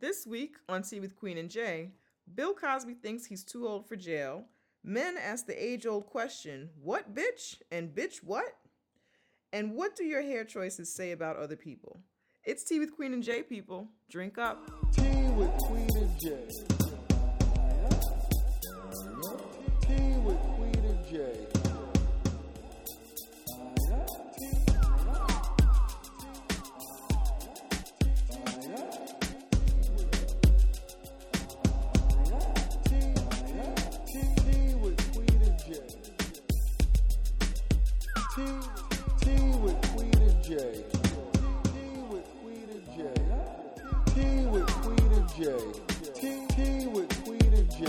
This week on Tea with Queen and J, Bill Cosby thinks he's too old for jail. Men ask the age old question, What bitch? And bitch what? And what do your hair choices say about other people? It's Tea with Queen and J, people. Drink up. Tea with Queen and J. Tea with Queen and J. Queen and J. Tea, tea with Queen and J.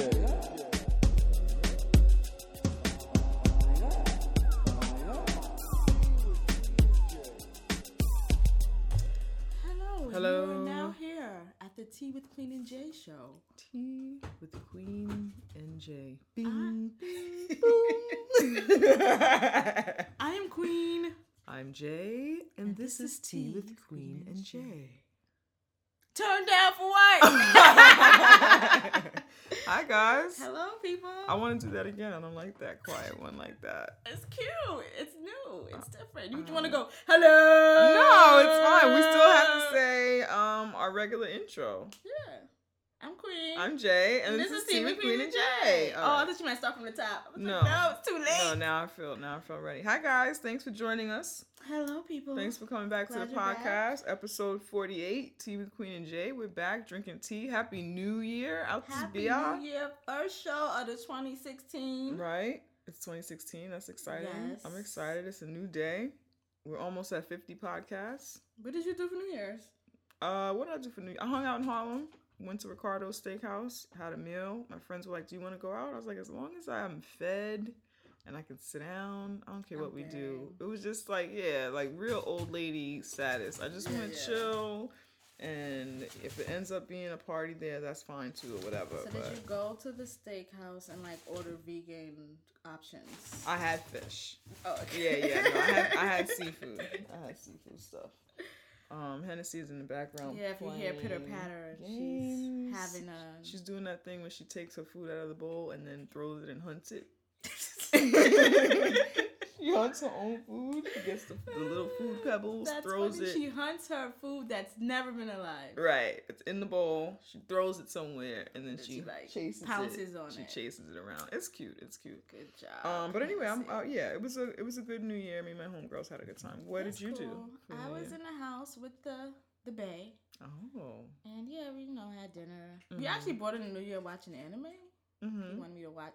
Hello. Hello. You are now here at the Tea with Queen and J show. Tea with Queen and J. Ah, bing, I am Queen. I'm J, and, this, is Tea with Queen and J. Turn down for what? Hi, guys. Hello, people. I want to do that again. I don't like that quiet one like that. It's cute. It's new. It's different. You uh, want to go, hello? No, it's fine. We still have to say um our regular intro. Yeah. I'm Queen. I'm J, and, this, is Tea with Queen and J. Oh, All I thought you might start from the top. I was No. like, no, it's too late. No, now I feel now I feel ready. Hi guys, thanks for joining us. Hello, people. Thanks for coming back to the you're back. podcast, episode 48, Tea with Queen and J. We're back drinking tea. Happy New Year out this Happy beer. New Year. First show of the 2016. Right? It's 2016. That's exciting. I'm excited. It's a new day. We're almost at 50 podcasts. What did you do for New Year's? Uh, what did I do for New Year? I hung out in Harlem. Went to Ricardo's Steakhouse. Had a meal. My friends were like, "Do you want to go out?" I was like, "As long as I'm fed and I can sit down, I don't care what we do." It was just like, yeah, like real old lady status. I just Yeah, want to yeah. chill, and if it ends up being a party there, that's fine too, or whatever. So but did you go to the steakhouse and like order vegan options? I had fish. oh, okay. Yeah, yeah. No, I had I had seafood. I had seafood stuff. Um, is in the background. yeah, if you hear pitter patter, she's having a. She's doing that thing where she takes her food out of the bowl and then throws it and hunts it. she hunts her own food. She gets the, the little food pebbles, That's throws funny. it. She hunts her food that's never been alive. Right, it's in the bowl. She throws it somewhere, and then And she, she, like, chases pounces it. on she it. She chases it around. It's cute. It's cute. Good job. Um, but anyway, I'm Hennessy. uh, yeah. It was a it was a good New Year. Me and my homegirls had a good time. What That's did you do? cool. for I was in the house with the the bay, Oh. and yeah, we you know had dinner. Mhm. We actually brought in the New Year watching anime. He Mm-hmm. wanted me to watch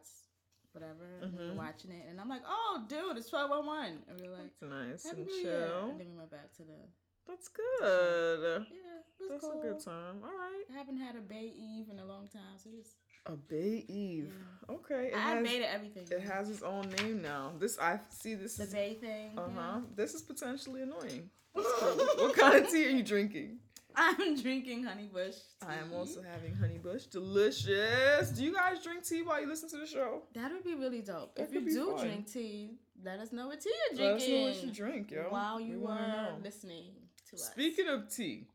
whatever, and we were watching it, and I'm like, "Oh, dude, it's 1201," and we were like, That's nice and New Year," chill. and then we went back to the That's good. yeah, That's cool. a good time. All right. I haven't had a Bay Eve in a long time, so just A Bay Eve. Okay. It I has, made it everything. it has its own name now. This I see. This the is Bay thing. uh huh. yeah. This is potentially annoying. What kind of tea are you drinking? I'm drinking honey bush. I am also having honey bush. Delicious. Do you guys drink tea while you listen to the show? That would be really dope. That if you do fun. drink tea, let us know what tea you're drinking. Let us know what you drink, yo. While you are listening to us. Speaking of tea,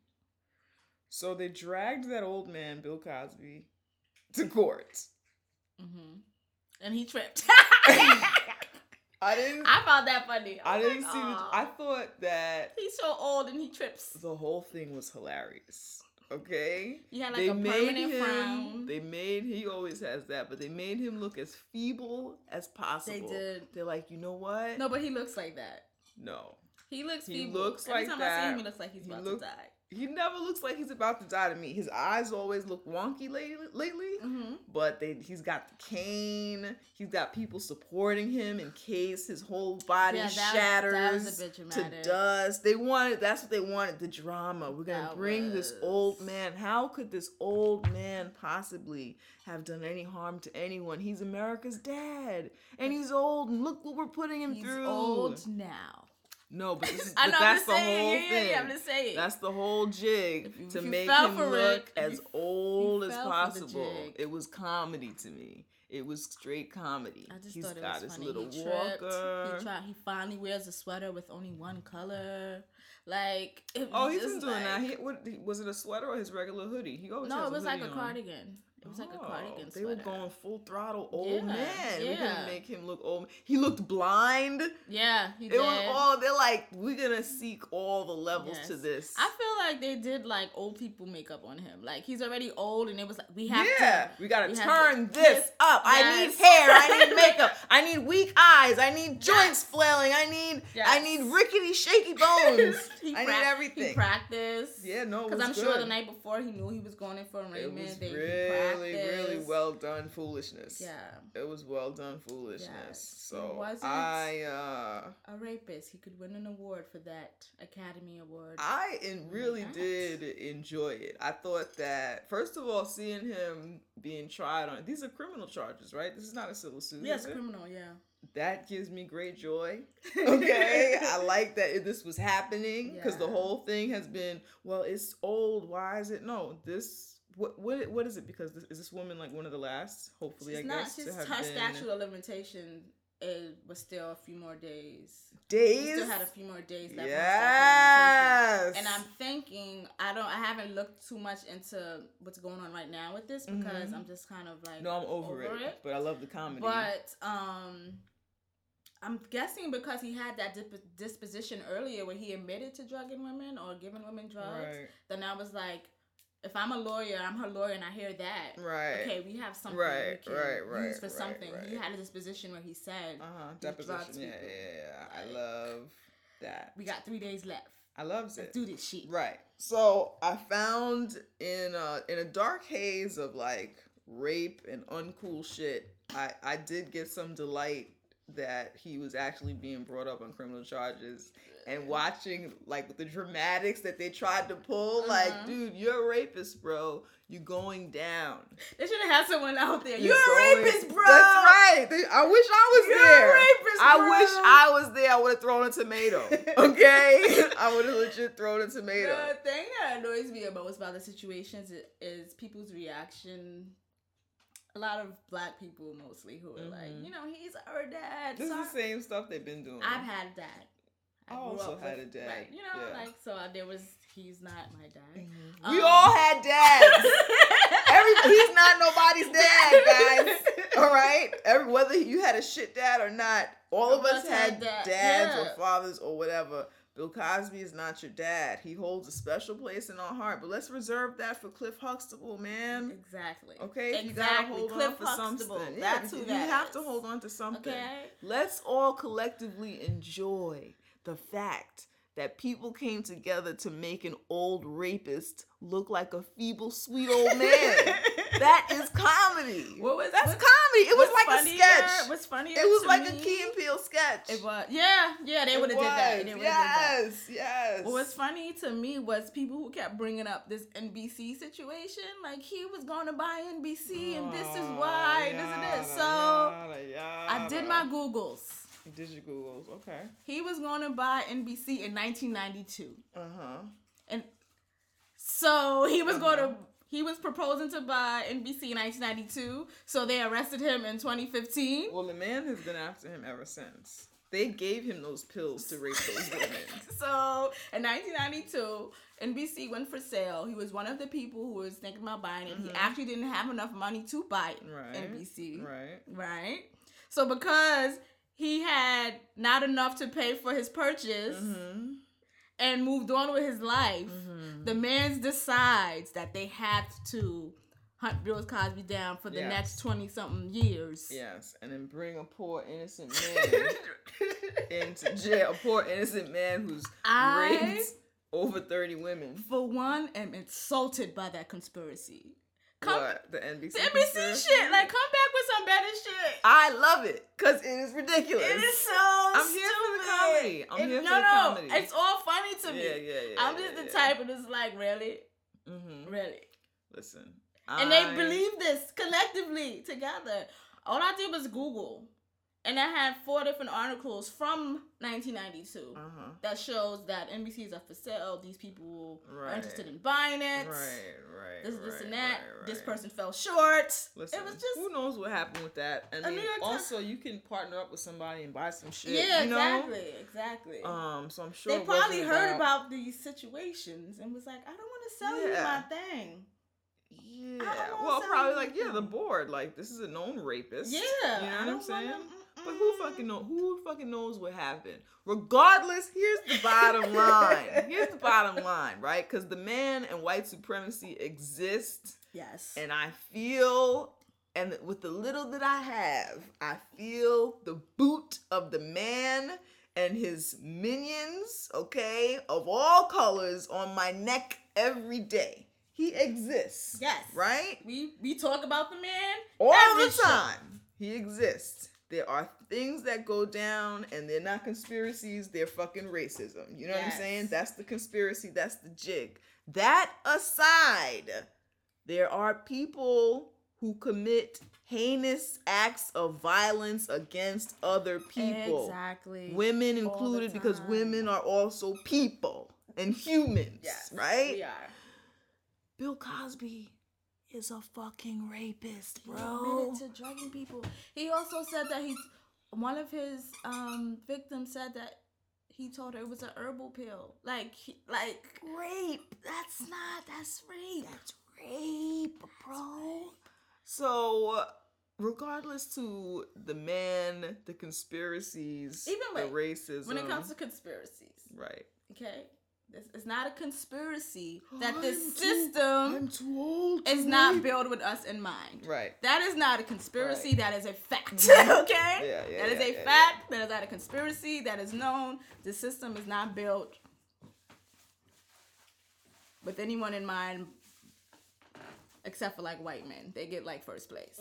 so they dragged that old man, Bill Cosby, to court. hmm and he tripped. I didn't. I found that funny. I was didn't like, see. The, "Aw, I thought that he's so old and he trips. the whole thing was hilarious. Okay. He had like they a made permanent him. frown. They made. He always has that, but they made him look as feeble as possible. They did. They're like, you know what? no, but he looks like that. No. He looks He feeble. looks Every like time I see him, he looks like he's He about look- to die. He never looks like he's about to die to me. His eyes always look wonky lately. lately. Mm-hmm. but they he's got the cane. He's got people supporting him in case his whole body Yeah, that was- that shatters was bit to dust. They wanted that's what they wanted the drama. We're gonna That bring this old man. How could this old man possibly have done any harm to anyone? He's America's dad, and he's old. And look what we're putting him through. He's through. old now. No, but, this is, but know. That's the saying. whole yeah, thing. yeah, I'm just saying. That's the whole jig If to if make him look it, as old as fell for the possible. It was comedy to me. It was straight comedy. I just He's thought it got was his funny. little he tripped. walker. He tried. He finally wears a sweater with only one color. Like it oh, he's been doing that. He, what, was it a sweater or his regular hoodie? He always no, it was like a on. cardigan. It was like a Oh, cardigan. They were going full throttle old Yeah, man. We're gonna make him look old. He looked blind. Yeah, he It did. was all. They're like, we're gonna seek all the levels to this. I feel like they did like old people makeup on him. Like he's already old, and it was like we have yeah, to. we gotta we turn to- this Yes. up. I need hair. I need makeup. I need weak eyes. I need joints Yes. flailing. I need. I need rickety, shaky bones. he I need everything. He practiced. yeah, no, Because I'm good. sure the night before he knew he was going in for it Raymond. was they, really, really well done foolishness. Yeah, It was well done foolishness. Yes. So wasn't- I uh a rapist. He could win an award for that Academy Award. I in really That. did enjoy it. I thought that first of all, seeing him being tried on these are criminal charges, right? This is not a civil suit. yes, criminal. Yeah. That gives me great joy. Okay, I like that this was happening because the whole thing has been well. It's old. Why is it no? This what what what is it? Because this, is this woman like one of the last? Hopefully, She's I not. guess She's to have her been statute of limitation. It was still a few more days. days. She still had a few more days left. on statute of Yes. And I'm thinking, I don't, I haven't looked too much into what's going on right now with this because Mhm. I'm just kind of like, no, I'm over, over it, it. But I love the comedy. But um, I'm guessing because he had that dip- disposition earlier where he admitted to drugging women or giving women drugs, right, then I was like, if I'm a lawyer, I'm her lawyer, and I hear that. right. Okay, we have something Right, we can right, right, use for right, something. He had a disposition where he said, Uh huh. Deposition. Yeah, yeah, yeah. I love that. "We got three days left. I loves Let's it. do this shit." Right. So I found in a in a dark haze of like rape and uncool shit, I I did get some delight that he was actually being brought up on criminal charges and watching like the dramatics that they tried to pull. Like, Uh-huh. dude, you're a rapist, bro. You're going down. They should have had someone out there. You're You're, a rapist, bro. That's right. They- I wish I was You're there. a rapist, I wish I was there. I would have thrown a tomato. Okay, I would have legit thrown a tomato. The thing that annoys me most about the situations is people's reaction. A lot of black people, mostly, who are like, Mhm. you know, he's our dad. This so is the same stuff they've been doing. I've had a dad. I grew also had with- a dad, Right, you know, yeah. like so. There was he's not my dad. Mhm. we Um, all had dads. Every he's not nobody's dad, guys. All right, Every whether you had a shit dad or not, all of us had dad- dads or fathers or whatever. Bill Cosby is not your dad. He holds a special place in our heart. But let's reserve that for Cliff Huxtable, man. Exactly. Okay, Exactly. you gotta hold Cliff on for Huxtable. something. Yeah, That's who you that have to hold on to something. Okay. Let's all collectively enjoy the fact that people came together to make an old rapist look like a feeble, sweet old man. that is comedy. What was That's what- comedy. It was like funnier- a sketch. What's funny? It was like a Key and Peele sketch. It was. Yeah, yeah. They would have did that. They have did that. Yes, yes. What was funny to me was people who kept bringing up this NBC situation, like he was going to buy NBC, and this is oh, why, this and this. So I did my Googles. Did your Googles, okay. He was going to buy NBC in 1992, Uh huh. and so he was going Uh-huh. to. He was proposing to buy NBC in 1992, so they arrested him in 2015. Well, the man has been after him ever since. They gave him those pills to rape those women. So in 1992, NBC went for sale. He was one of the people who was thinking about buying it. He Mhm. actually didn't have enough money to buy. Right. NBC. Right. Right. So because he had not enough to pay for his purchase Mm-hmm. and moved on with his life, Mm-hmm. the man decides that they have to hunt Bill Cosby down for the Yes. next 20 something years. Yes, and then bring a poor innocent man into jail. A poor innocent man who's I- raped over thirty women. For one, am insulted by that conspiracy. Come, what the NBC? The NBC shit. Like, come back with some better shit. I love it because it is ridiculous. It is so I'm here for the comedy. I'm It- here for no, the no, comedy. It's all funny to me. Yeah, yeah, yeah. I'm yeah, just the yeah. type of just like, really? Mm-hmm. Really? Listen, And I- they believe this collectively together. All I did was Google and I had four different articles from 1992 Uh huh. that shows that NBCs are for sale. These people are interested in buying it. Right, right. This, this, right, and that. right, This person fell short. Listen, it was just who knows what happened with that? I mean, also you can partner up with somebody and buy some shit. yeah, you know? exactly, exactly. Um, so I'm sure they probably heard about these situations and was like, I don't want to sell you my thing. Yeah. Well, probably like yeah, the board. Like this is a known rapist. Yeah, You know what I'm saying? wanna- But who fucking know? Who fucking knows what happened? Regardless, here's the bottom line. Here's the bottom line, right? Because the man and white supremacy exist, Yes. and I feel, and with the little that I have, I feel the boot of the man and his minions, okay, of all colors on my neck every day. He exists. Yes. Right? we we talk about the man all every the show. time. He exists. There are things that go down, and they're not conspiracies. They're fucking racism. You know what I'm saying? That's the conspiracy. That's the jig. That aside, there are people who commit heinous acts of violence against other people. Exactly. Women included, because women are also people and humans. Yes. Right? We are. Bill Cosby is a fucking rapist, He bro. admitted to drugging people. He also said that he's one of his um victims said that he told her it was a herbal pill. Like he, like rape. That's not. That's rape. That's rape, bro. So, regardless to the man, the conspiracies, Even the wait, racism, when it comes to conspiracies, right, okay? This it's not a conspiracy that I'm this system too is to not built with us in mind. Right. That is not a conspiracy. Right. That is a fact. Mhm. okay? Yeah, yeah, That is yeah, a yeah, fact. That is not a conspiracy. That is known. The system is not built with anyone in mind except for like white men. They get like first place.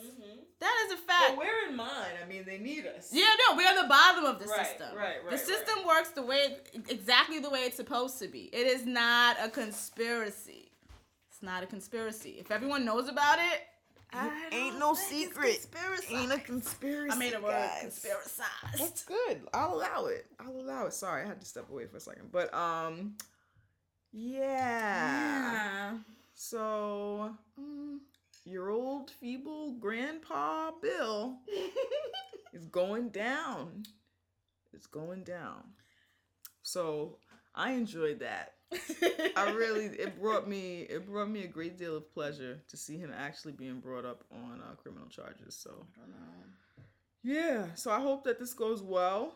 That is a fact. But we're in mine. I mean, they need us. yeah, no, we're on the bottom of the Right, system. right, right, The system works the way exactly the way it's supposed to be. It is not a conspiracy. It's not a conspiracy. If everyone knows about it, I ain't no think it's secret. Ain't a conspiracy. I made a word guys. conspiracized. That's good. I'll allow it. I'll allow it. Sorry, I had to step away for a second. But um yeah. Yeah. So Mm. your old feeble grandpa Bill is going down. It's going down. So I enjoyed that. I really it brought me it brought me a great deal of pleasure to see him actually being brought up on uh, criminal charges. So don't know. yeah, so I hope that this goes well.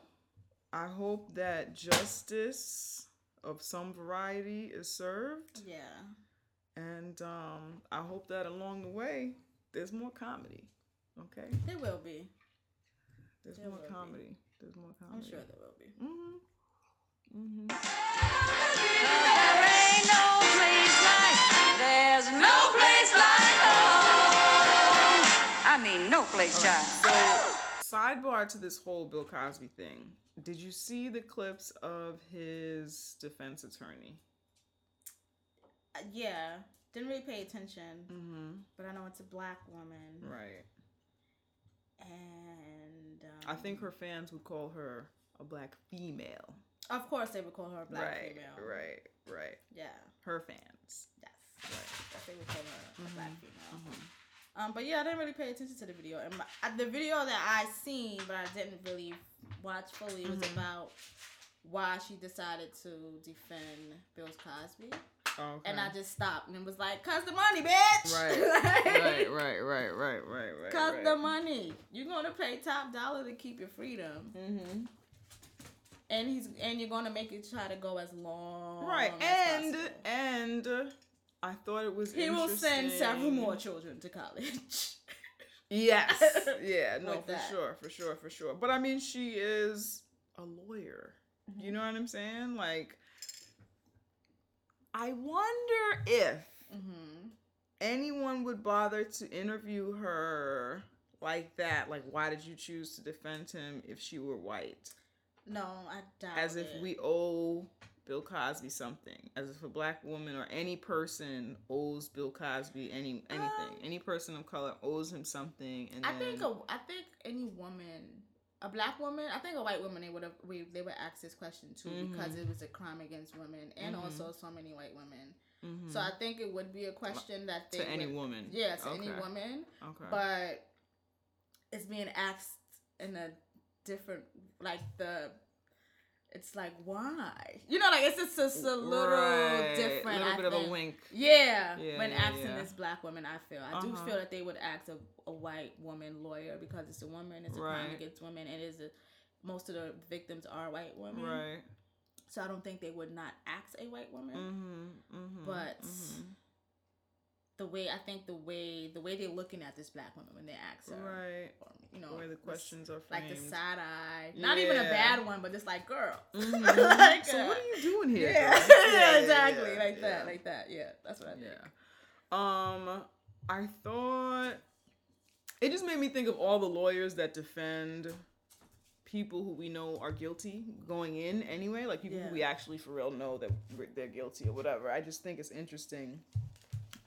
I hope that justice of some variety is served. Yeah. And um, I hope that along the way, there's more comedy. Okay? There will be. There's There more will be. comedy. There's more comedy. I'm sure there will be. Mm-hmm. Mm-hmm. There ain't no place like, there's no place like home. I mean, no place, child. So, sidebar to this whole Bill Cosby thing. Did you see the clips of his defense attorney? Uh, yeah. Didn't really pay attention, Mm-hmm. but I know it's a black woman. Right. And um, I think her fans would call her a black female. Of course, they would call her a black right. female. Right. Right. Yeah. Her fans. Yes. Right. They would call her a black female. Mhm. Um, but yeah, I didn't really pay attention to the video. And my, the video that I seen, but I didn't really watch fully, was Mhm. about why she decided to defend Bill Cosby. Okay. And I just stopped and was like, "Cause the money, bitch." Right. Like, right. Right. Right. Right. Right. Right. Cause right. the money. You're gonna pay top dollar to keep your freedom, Mm-hmm. and he's and you're gonna make it try to go as long. Right. as And possible. and I thought it was he will send several more children to college. Yes. Yeah, no, for that. sure, for sure, for sure. But I mean, she is a lawyer. Mm-hmm. You know what I'm saying? Like, I wonder if hmm anyone would bother to interview her like that. Like, why did you choose to defend him if she were white? No, I doubt As if it. we owe Bill Cosby something. As if a black woman or any person owes Bill Cosby any anything. Um, any person of color owes him something. And I then, think a, I think any woman a black woman, I think a white woman they would have we they would ask this question too because Mhm. it was a crime against women and Mhm. also so many white women. Mhm. So I think it would be a question that they to any would- woman. Yeah, to any woman, Okay. but it's being asked in a different like the. It's like why you know like it's just, just a little Right. different. little I bit of think. a wink. Yeah, Yeah, when yeah, asking yeah. this black woman, I feel I do Uh-huh. feel that they would ask a, a white woman lawyer because it's a woman, it's a crime against women, and it is a, most of the victims are white women. Right. So I don't think they would not ask a white woman. Mm-hmm. mm-hmm But mm-hmm. The way I think the way the way they're looking at this black woman when they ask her, right. or, you know, The way the questions are like the side eye, not even a bad one, but just like girl. Mhm. Like, so uh, what are you doing here? Yeah, yeah, exactly, like that, like that. Yeah, that's what I think. Um, I thought it just made me think of all the lawyers that defend people who we know are guilty going in anyway, like people Yeah. who we actually for real know that they're guilty or whatever. I just think it's interesting.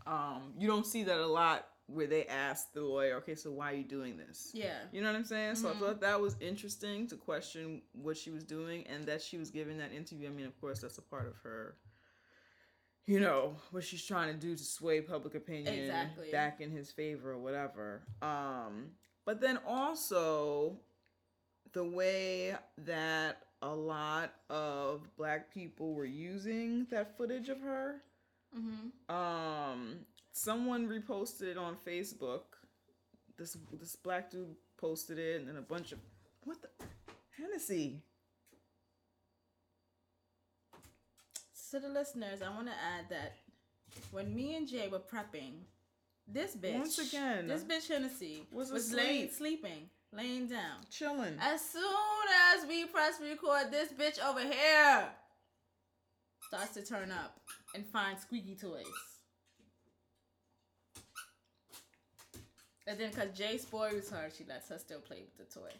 Um, you don't see that a lot where they ask the lawyer, "Okay, so why are you doing this?" Yeah. You know what I'm saying? So I thought that was interesting to question what she was doing and that she was giving that interview. I mean, of course, that's a part of her, you know, what she's trying to do to sway public opinion Exactly. back in his favor or whatever. Um, but then also the way that a lot of black people were using that footage of her Mm-hmm. um someone reposted it on facebook. This this black dude posted it and then a bunch of what the hennessy. To the listeners, I want to add that when me and J were prepping, this bitch Once again, this bitch Hennessy was was, laying sleeping, laying down. chilling. As soon as we press record, this bitch over here starts to turn up and find squeaky toys. And then, cause J spoils her, she lets her still play with the toy.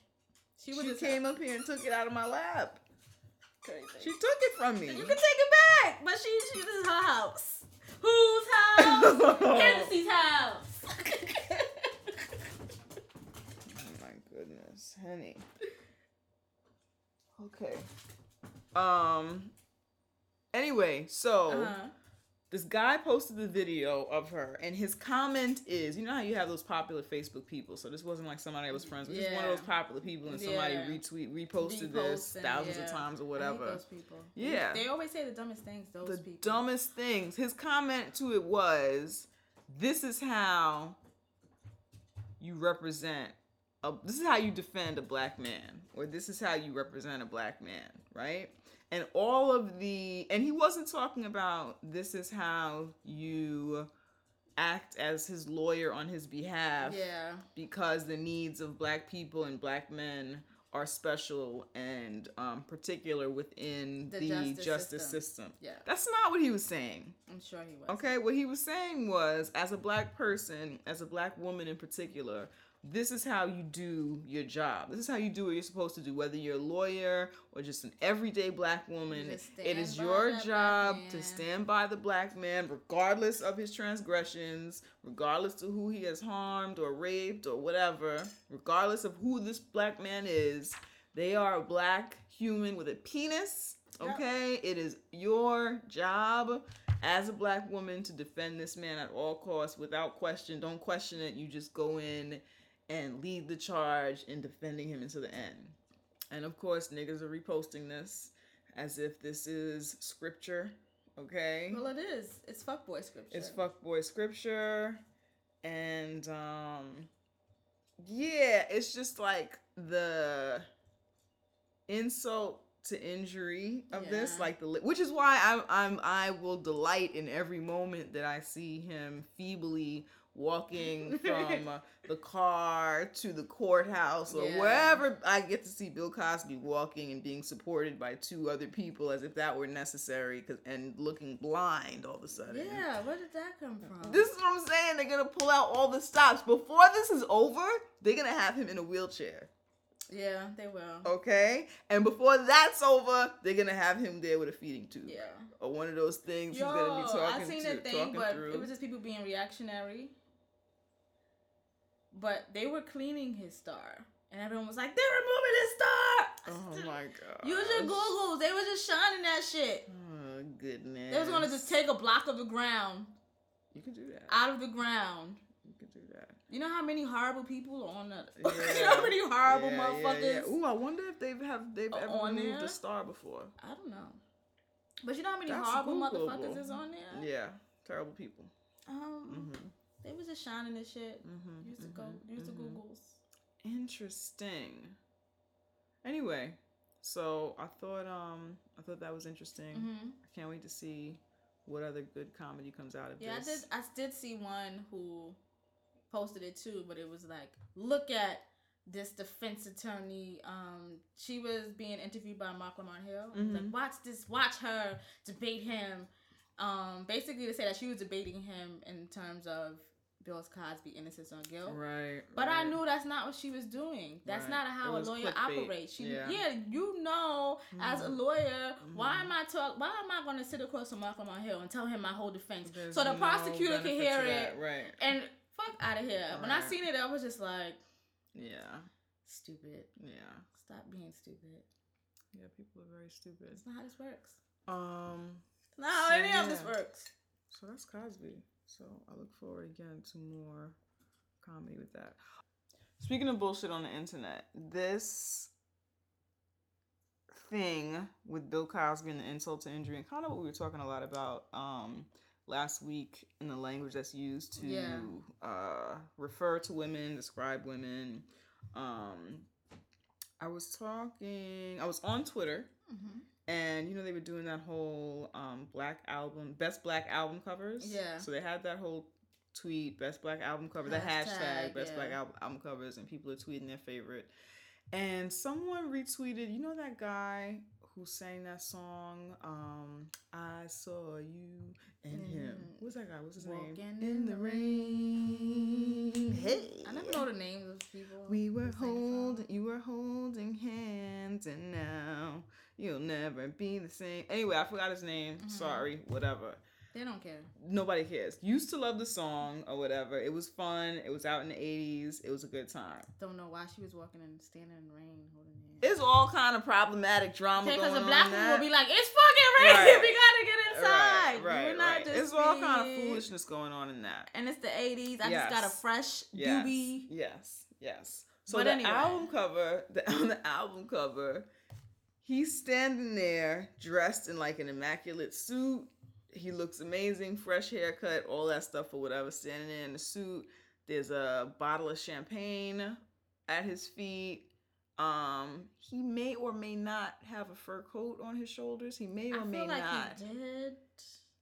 She she came up here and took it out of my lap crazy. she took it from me You can take it back, but she, she this is her house. Whose house? Hennessy's house. oh my goodness henny okay um anyway so Uh-huh. this guy posted the video of her and his comment is you know how you have those popular facebook people so this wasn't like somebody I was friends with just one of those popular people and somebody Yeah. retweet reposted this Reposting, thousands of times or whatever those people. Yeah. They always say the dumbest things. Those the people. dumbest things his comment to it was this is how you represent a, this is how you defend a black man or this is how you represent a black man right and all of the and he wasn't talking about this is how you act as his lawyer on his behalf Yeah. because the needs of black people and black men are special and um, particular within the, The justice, justice system. system. Yeah. That's not what he was saying. I'm sure he was. Okay, what he was saying was as a black person, as a black woman in particular, this is how you do your job. This is how you do what you're supposed to do, whether you're a lawyer or just an everyday black woman. It is your job to stand by the black man, regardless of his transgressions, regardless of who he has harmed or raped or whatever, regardless of who this black man is. They are a black human with a penis. Yep. Okay, it is your job as a black woman to defend this man at all costs without question. Don't question it. You just go in and lead the charge in defending him until the end. And of course, niggas are reposting this as if this is scripture. Okay, Well, it is. It's fuckboy scripture. it's fuckboy scripture, and um, yeah, it's just like the insult to injury of this, like the which is why I'm I'm I will delight in every moment that I see him feebly walking from uh, the car to the courthouse or Yeah. wherever I get to see Bill Cosby walking and being supported by two other people as if that were necessary 'cause- and looking blind all of a sudden. Yeah, where did that come from? This is what I'm saying. They're gonna pull out all the stops before this is over. They're gonna have him in a wheelchair, yeah, they will. okay? And before that's over, they're gonna have him there with a feeding tube Yeah. or one of those things Yo, he's gonna be talking I seen to, a thing, but through. it was just people being reactionary. But they were cleaning his star. and everyone was like, "They're removing his star." Oh my god. Use your Googles. They were just shining that shit. Oh goodness. They was gonna just take a block of the ground You can do that. out of the ground. You can do that. You know how many horrible people are on the. Yeah. you know how many horrible Yeah, motherfuckers. yeah. Ooh, I wonder if they've have they've ever on removed there? a star before. I don't know. But you know how many That's horrible Googleable. motherfuckers is on there? Yeah, terrible people. Um, Mhm. They was just shining this shit. Mhm. Use the go, use the mhm. Googles. Interesting. Anyway, so I thought um I thought that was interesting. hmm I can't wait to see what other good comedy comes out of this. Yeah, I did. I did see one who posted it too, but it was like, look at this defense attorney. Um, she was being interviewed by Marc Lamont Hill. Was Like, watch this. Watch her debate him. Um, basically to say that she was debating him in terms of Bill Cosby innocence on guilt. Right. But I knew that's not what she was doing. That's Right. not how a lawyer operates. She, Yeah. yeah. you know, as a Mhm. lawyer, why Mhm. am I talk? Why am I going to sit across from Marc Lamont Hill and tell him my whole defense There's so the no prosecutor can hear it Right. and fuck out of here? When I seen it, I was just like, Yeah. stupid. Yeah. Stop being stupid. Yeah. People are very stupid. That's not how this works. Um. It's not how So, any of this works. So that's Cosby. So I look forward again to more comedy with that. Speaking of bullshit on the internet, this thing with Bill Cosby and the insult to injury, and kind of what we were talking a lot about um, last week in the language that's used to Yeah. uh, refer to women, describe women. Um, I was talking, I was on Twitter hmm and you know they were doing that whole um black album best black album covers Yeah. so they had that whole tweet best black album cover the hashtag Hashtag, best black yeah. album, album covers and people are tweeting their favorite and someone retweeted you know that guy who sang that song um i saw you and him Mm. what's that guy what's his Walking name in the rain hey I never know the names of people. we were who sang the song. holding, you were holding hands, and now you'll never be the same. Anyway, I forgot his name. Mhm. Sorry, whatever. They don't care. Nobody cares. Used to love the song or whatever. It was fun. It was out in the '80s. It was a good time. Don't know why she was walking and standing in the rain holding hands. It's all kind of problematic drama because going the black people will be like, "It's fucking raining. Right. We gotta get inside. Right, right, We're not right. just It's all kind of foolishness going on in that. And it's the '80s. I just got a fresh Yes, doobie. yes, yes. So But the anyway. album cover, the on the album cover, he's standing there dressed in like an immaculate suit. He looks amazing, fresh haircut, all that stuff or whatever. Standing there in the suit. There's a bottle of champagne at his feet. Um, he may or may not have a fur coat on his shoulders. He may I or feel may like not. he did.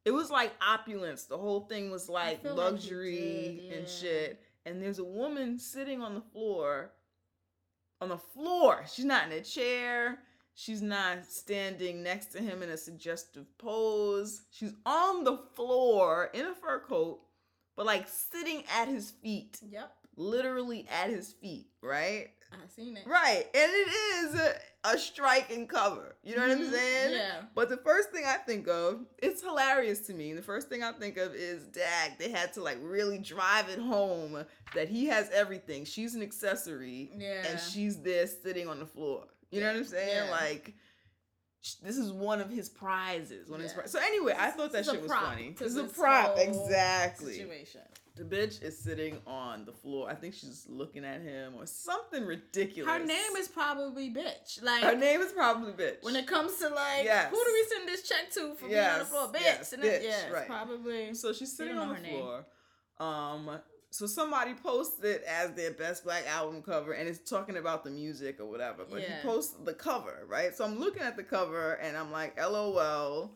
It was like opulence. The whole thing was like feel like he luxury and shit. And there's a woman sitting on the floor. On the floor. She's not in a chair. She's not standing next to him in a suggestive pose. She's on the floor in a fur coat, but like sitting at his feet. Yep, Literally at his feet, right? I seen it. Right. And it is a, a striking cover. You know what I'm Mhm, saying? Yeah. But the first thing I think of, it's hilarious to me. The first thing I think of is, dag, they had to like really drive it home that he has everything. She's an accessory, Yeah. and she's there sitting on the floor. You know what I'm saying? Yeah. Like, this is one of his prizes. One of his Yeah. pri- So anyway, I thought that This is a shit was funny. is a prop, exactly. Situation. The bitch is sitting on the floor. I think she's looking at him or something ridiculous. Her name is probably bitch. Like Her name is probably bitch. when it comes to like Yes. who do we send this check to for being on the Yes, floor? Bitch. yes, and bitch, yeah, it's right. probably So she's sitting on the her name. floor. Um, so somebody posted it as their best black album cover, and it's talking about the music or whatever. But Yeah. he posted the cover, right? So I'm looking at the cover, and I'm like, LOL.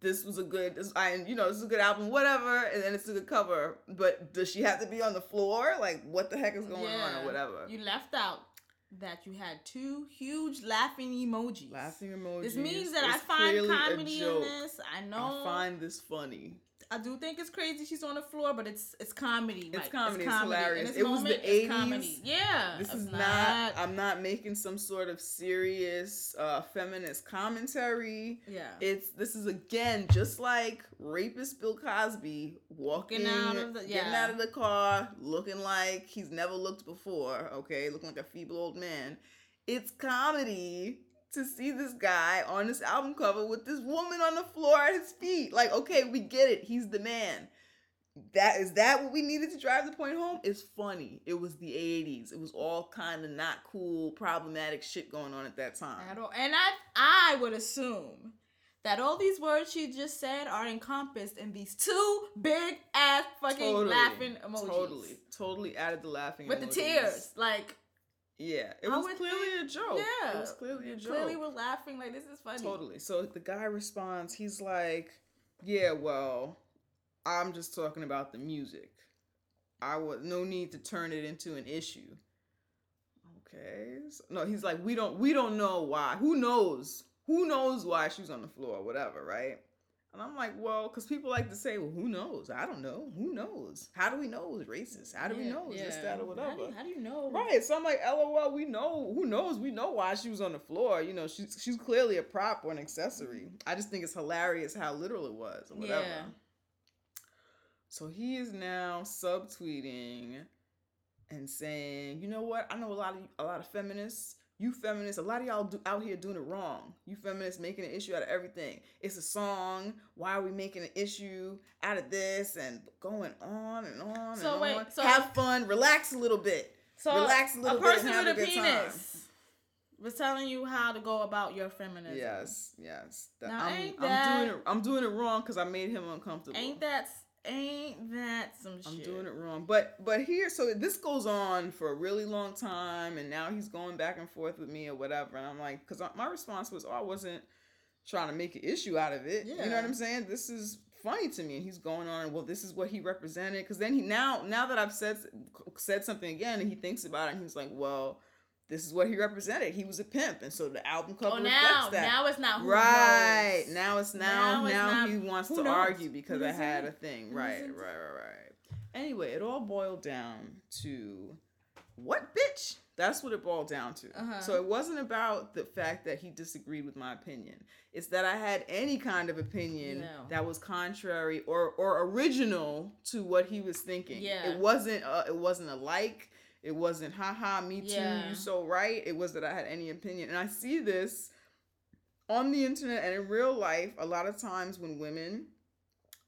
This was a good, this, I, you know, this is a good album, whatever, and then it's a good cover. But does she have to be on the floor? Like, what the heck is going on, or whatever? You left out that you had two huge laughing emojis. Laughing emojis. This means that I find comedy in this. I know. I find this funny. I do think it's crazy she's on the floor, but it's it's comedy. It's comedy, it's In hilarious. It was the moment, 80s. comedy. Yeah. This is not, I'm not making some sort of serious uh, feminist commentary. yeah. It's this is again just like rapist Bill Cosby walking out of the- yeah. getting out of the car, looking like he's never looked before. Okay, looking like a feeble old man. It's comedy to see this guy on this album cover with this woman on the floor at his feet. Like, okay, we get it. He's the man. That is that what we needed to drive the point home? It's funny. It was the 80s. It was all kind of not cool, problematic shit going on at that time. At all. And I I would assume that all these words she just said are encompassed in these two big ass fucking laughing emojis. Totally, totally added the laughing With the tears. Like Yeah, it I was clearly think- a joke. Yeah. it was clearly a joke. Clearly we're laughing like this is funny. Totally. So the guy responds. He's like, "Yeah, well, I'm just talking about the music. I was no need to turn it into an issue." Okay. So- no, he's like, "We don't. We don't know why. Who knows? Who knows why she was on the floor? Whatever, right?" And I'm like, well, because people like to say, well, who knows? I don't know. Who knows? How do we know it's racist? How do we Yeah, know it's this, yeah. that, or How whatever? do, how do you know? Right. So I'm like, LOL, we know who knows? We know why she was on the floor. You know, she's she's clearly a prop or an accessory. I just think it's hilarious how literal it was or whatever. Yeah. So he is now subtweeting and saying, you know what? I know a lot of a lot of feminists. You feminists, a lot of y'all do, out here doing it wrong. You feminists making an issue out of everything. It's a song. Why are we making an issue out of this and going on and on So and wait, on? so- Have fun, relax a little bit. So Relax a little a bit person with a a good time. penis was telling you how to go about your feminism. Yes, yes. That- Now, I'm, ain't I'm that- doing it. I'm doing it wrong because I made him uncomfortable. Ain't that ain't that some shit? I'm doing it wrong. But but here, so this goes on for a really long time, and now he's going back and forth with me or whatever. And I'm like, because my response was, oh, I wasn't trying to make an issue out of it. You know what I'm saying? This is funny to me. And he's going on, well, this is what he represented. Because then he now now that I've said said something again, and he thinks about it, and he's like, well. This is what he represented. He was a pimp, and so the album cover Oh, reflects now that. now it's not who right knows. now it's now Now now, not- he wants to knows? argue because I had a thing right right right right anyway it all boiled down to what bitch that's what it boiled down to Uh-huh. so it wasn't about the fact that he disagreed with my opinion it's that i had any kind of opinion Yeah. that was contrary or or original to what he was thinking Yeah. it wasn't uh it wasn't a like it wasn't haha me too you so right it was that i had any opinion and i see this on the internet and in real life a lot of times when women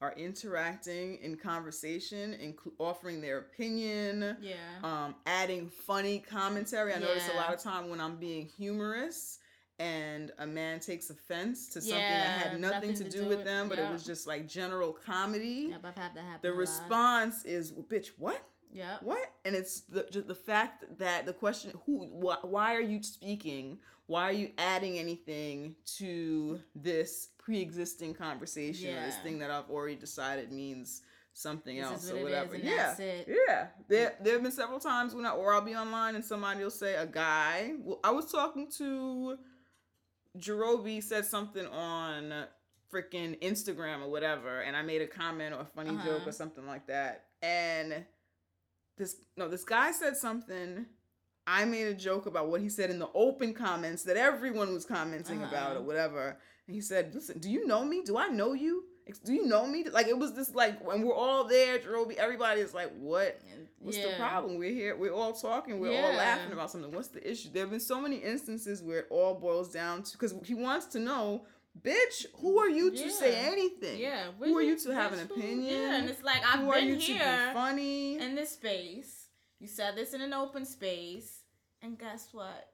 are interacting in conversation inclu- offering their opinion Yeah. um, adding funny commentary i notice a lot of time when i'm being humorous and a man takes offense to something that had nothing, to, do, with them but yeah. it was just like general comedy Yep, I've had that happen. the a lot. response is well, bitch what Yep. what? And it's the just the fact that the question who wh- why are you speaking? Why are you adding anything to this pre-existing conversation or this thing that I've already decided means something This is else what or is, whatever? yeah. Yeah. There there have been several times when I or I'll be online and somebody will say a guy. Well, I was talking to Jerobi said something on freaking Instagram or whatever, and I made a comment or a funny joke Uh-huh. or something like that. And this no, this guy said something. I made a joke about what he said in the open comments that everyone was commenting about Uh-huh. or whatever. And he said, "Listen, do you know me? Do I know you? Do you know me?" Like it was this like when we're all there, Jerobi. Everybody is like, "What? What's the problem? We're here. We're all talking. We're all laughing about something. What's the issue?" There have been so many instances where it all boils down to because he wants to know, bitch, who are you to say anything? Yeah. Who are you to have an opinion? Yeah, and it's like I've who are been here be funny? in this space. You said this in an open space, and guess what?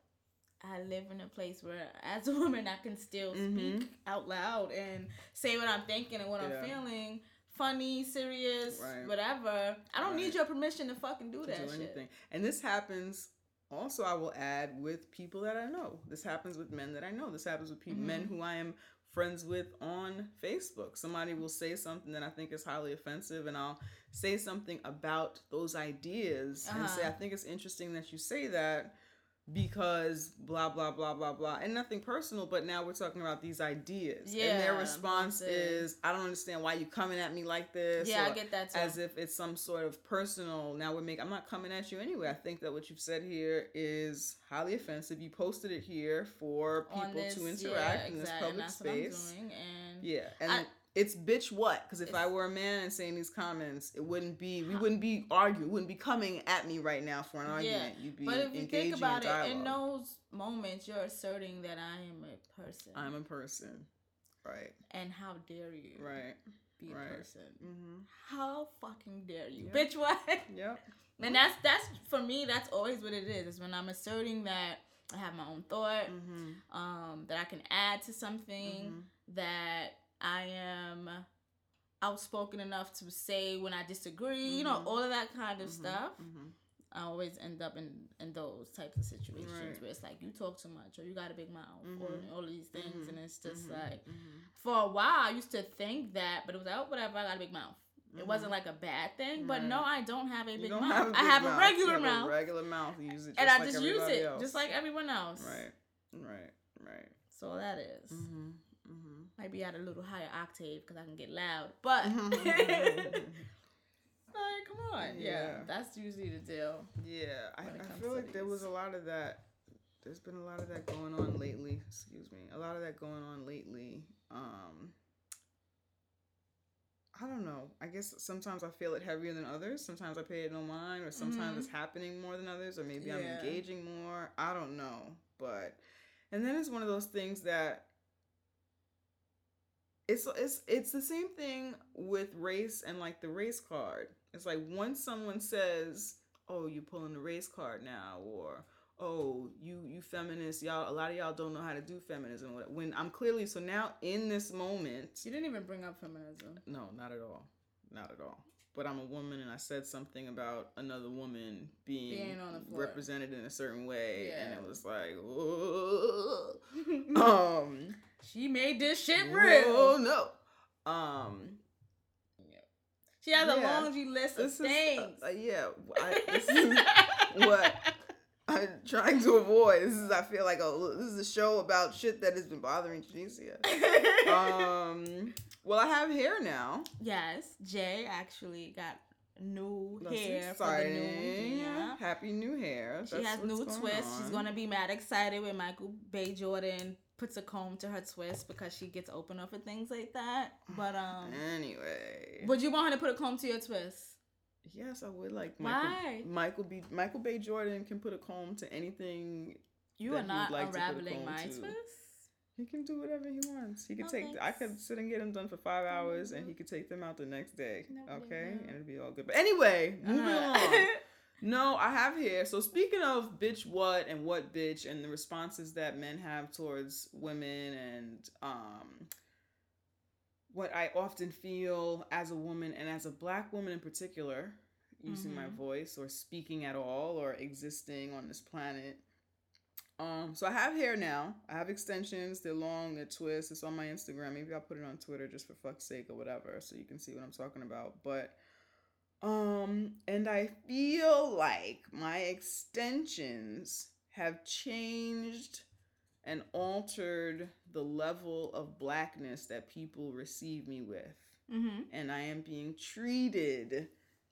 I live in a place where, as a woman, I can still speak Mhm. out loud and say what I'm thinking and what Yeah. I'm feeling. Funny, serious, Right. whatever. I don't need your permission to fucking do to that do shit. And this happens also I will add with people that I know. This happens with men that I know. This happens with people men Mm-hmm. who I am friends with on Facebook. Somebody will say something that I think is highly offensive and I'll say something about those ideas and say Uh-huh. I think it's interesting that you say that because blah blah blah blah blah. And nothing personal but now we're talking about these ideas. And their response is i don't understand why you coming at me like this Yeah, I get that too. as if it's some sort of personal. Now we're making i'm not coming at you anyway. I think that what you've said here is highly offensive. You posted it here for people this- to yeah, interact in this exactly, public what I'm space. yeah, and I- it's bitch what? Because if It's- I were a man and saying these comments, it wouldn't be we wouldn't be arguing, wouldn't be coming at me right now for an argument. You'd be but if you think about in it, in those moments, you're asserting that I am a person, I'm a person, right? and how dare you Right. be a person? Mm-hmm. How fucking dare you, Yeah. bitch? What? Yep. And that's that's for me. That's always what it is. Is when I'm asserting that I have my own thought, Mm-hmm. um, that I can add to something, that I am outspoken enough to say when I disagree. You know, Mhm. all of that kind of stuff. Mm-hmm. I always end up in in those types of situations Right. where it's like you talk too much or you got a big mouth or all these things, Mhm. and it's just Mhm. like Mm-hmm. for a while I used to think that, but it was like oh whatever, I got a big mouth. It wasn't like a bad thing, but no, Mm-hmm. I don't have a big mouth. have a I big have mouth. a regular have mouth, A regular mouth. Use it, just and I like just use it else. just like everyone else. Right. Right. Right. So that is. Mm-hmm. Mm-hmm. might be at a little higher octave because I can get loud, but like, come on, yeah. Yeah. that's usually the deal. Yeah, I, I feel like there was a lot of that. There's been a lot of that going on lately. Excuse me, a lot of that going on lately. Um, I don't know. I guess sometimes I feel it heavier than others. Sometimes I pay it no mind, or sometimes Mhm. it's happening more than others, or maybe I'm engaging more. I don't know, but and then it's one of those things that it's it's it's the same thing with race and like the race card. It's like once someone says, "Oh, you pulling the race card now," or "Oh, you you feminists, y'all a lot of y'all don't know how to do feminism." When I'm clearly so now in this moment, You didn't even bring up feminism. no, not at all, not at all. But I'm a woman, and I said something about another woman being, Being on the floor. represented in a certain way, and it was like, um, she made this shit oh real. no, um, She has a Yeah. laundry list of this is things. uh, uh, yeah. I, this is what I'm trying to avoid. This is I feel like a this is a show about shit that has been bothering Tunisia. um, well, I have hair now. yes, J actually got new That's hair for the new exciting. yeah. Happy new hair. She That's has new twists. She's gonna be mad excited when Michael B. Jordan puts a comb to her twist because she gets open up for things like that. But um, Anyway, would you want her to put a comb to your twist? yes, I would like Michael. Why? Michael B. Michael B. Jordan can put a comb to anything. You are not like to put a unraveling my to. twist. He can do whatever he wants. He could Oh, take. I could sit and get them done for five hours, and he could take them out the next day. No, okay, no. and it'd be all good. But anyway, moving Uh-huh. on. No, I have here. So speaking of bitch what and what bitch and the responses that men have towards women and um what I often feel as a woman and as a black woman in particular, using my Mhm. voice or speaking at all or existing on this planet. Um, so I have hair now. I have extensions. They're long, they're twists. It's on my Instagram. Maybe I'll put it on Twitter just for fuck's sake or whatever, so you can see what I'm talking about. But um, and I feel like my extensions have changed and altered the level of blackness that people receive me with mm-hmm. and I am being treated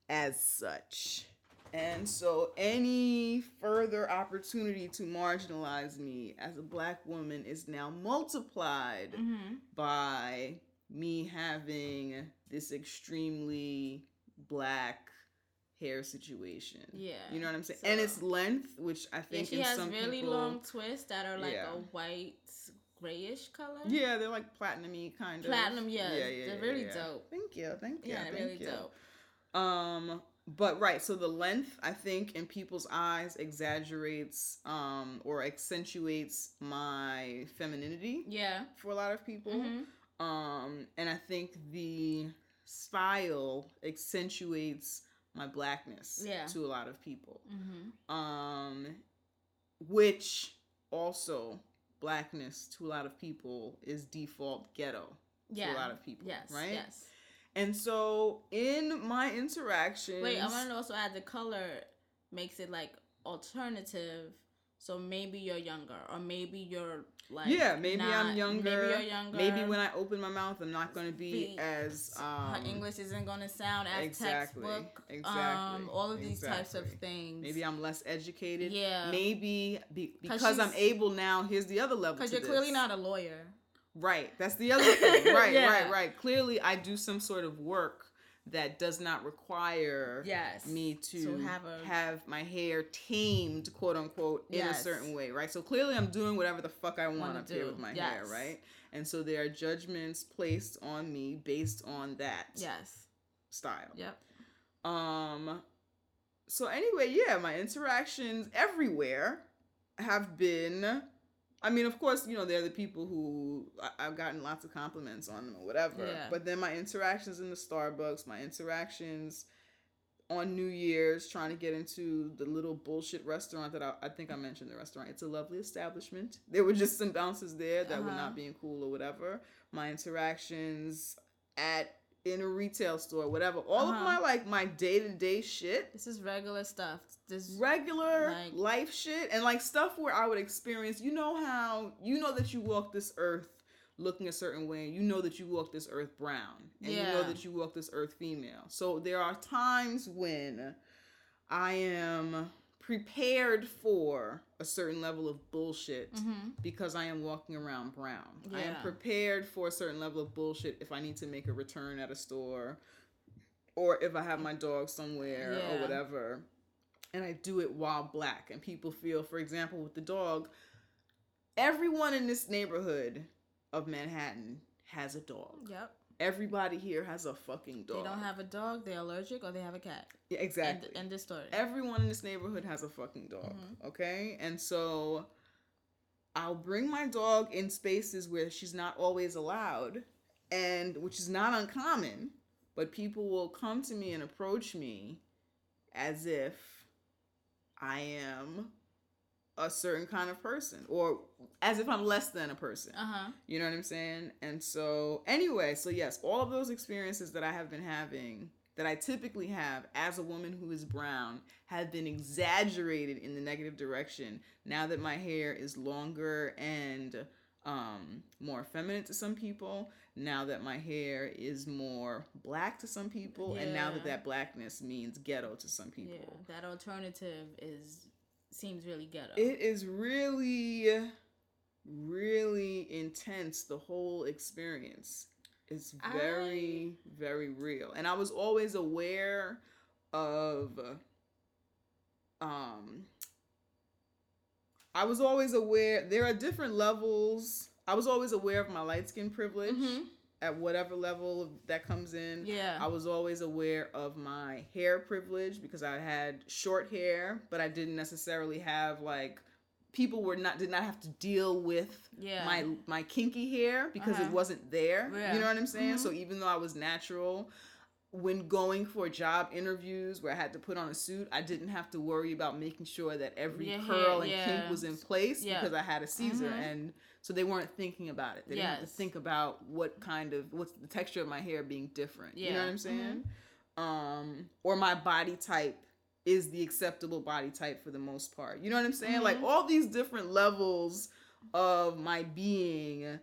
as such. And so, any further opportunity to marginalize me as a black woman is now multiplied Mm-hmm. by me having this extremely black hair situation. Yeah. You know what I'm saying? and its length, which I think Yeah, she has some really people, long twists that are like Yeah. a white grayish color. Yeah, they're like platinumy kind of. Platinum, yeah. Yeah, yeah, They're yeah, really dope. Thank you, thank you. Yeah, they're thank really you. dope. Um, but right, so the length I think in people's eyes exaggerates um or accentuates my femininity Yeah. for a lot of people. Mhm. Um, and I think the style accentuates my blackness Yeah. to a lot of people. Mm-hmm. Um, which also blackness to a lot of people is default ghetto Yeah. to a lot of people. Yes. right? Yes. And so in my interactions, Wait, I want to also add the color makes it like alternative So maybe you're younger, or maybe you're like yeah, maybe not- I'm younger. Maybe you're younger. Maybe when I open my mouth, I'm not going to be as um, her English isn't gonna sound as exactly, textbook. exactly, Um, all of these types of things. Maybe I'm less educated. Yeah. Maybe be, 'Cause because I'm able now. Here's the other level. because you're clearly not a lawyer. Right. That's the other thing. Right, Yeah. right, right. Clearly, I do some sort of work that does not require Yes. me to, To have, have my hair tamed, quote unquote, in a certain way, right? So clearly, I'm doing whatever the fuck I want up here do. with my hair, right? And so there are judgments placed on me based on that Yes. style. Yep. Um. So anyway, yeah, my interactions everywhere have been. I mean, of course, you know, they're the people who I, I've gotten lots of compliments on them or whatever. Yeah. But then my interactions in the Starbucks, my interactions on New Year's, trying to get into the little bullshit restaurant that I, I think I mentioned the restaurant. It's a lovely establishment. There were just some bouncers there that were Uh-huh. not being cool or whatever. My interactions at in a retail store, whatever. All of Uh-huh. my like my day to day shit This is regular stuff. This regular Like- life shit and like stuff where I would experience, you know how you know that you walk this earth looking a certain way, you know that you walk this earth brown, and you know that you walk this earth female. So there are times when I am prepared for a certain level of bullshit mm-hmm. because I am walking around brown. I am prepared for a certain level of bullshit if I need to make a return at a store or if I have my dog somewhere or whatever. And I do it while black and people feel for example with the dog everyone in this neighborhood of Manhattan has a dog. Yep. Everybody here has a fucking dog. They don't have a dog. They're allergic, or they have a cat. Yeah, exactly. End, end of story. Everyone in this neighborhood has a fucking dog. Mm-hmm. Okay? And so I'll bring my dog in spaces where she's not always allowed, and which is not uncommon, but people will come to me and approach me as if I am a certain kind of person or as if I'm less than a person. Uh huh. You know what I'm saying? And so, anyway, so yes, all of those experiences that I have been having, that I typically have as a woman who is brown, have been exaggerated in the negative direction now that my hair is longer and um, more feminine to some people, now that my hair is more black to some people, and now that that blackness means ghetto to some Yeah. people. That alternative is seems really ghetto. It is really, really intense. The whole experience is very, very real. And I was always aware of, um, I was always aware, there are different levels. I was always aware of my light skin privilege Mhm. at whatever level that comes in. Yeah. I was always aware of my hair privilege because I had short hair, but I didn't necessarily have like people were not did not have to deal with Yeah. my my kinky hair because it Uh-huh. wasn't there. Yeah. You know what I'm saying? Mhm. So even though I was natural when going for job interviews where I had to put on a suit, I didn't have to worry about making sure that every hair, curl and yeah. kink was in place Yeah. because I had a Caesar Mhm. and so they weren't thinking about it. They didn't have to think about what kind of what's the texture of my hair being different. You know what I'm saying? Um or my body type is the acceptable body type for the most part. You know what I'm saying? Like Mhm. all these different levels of my being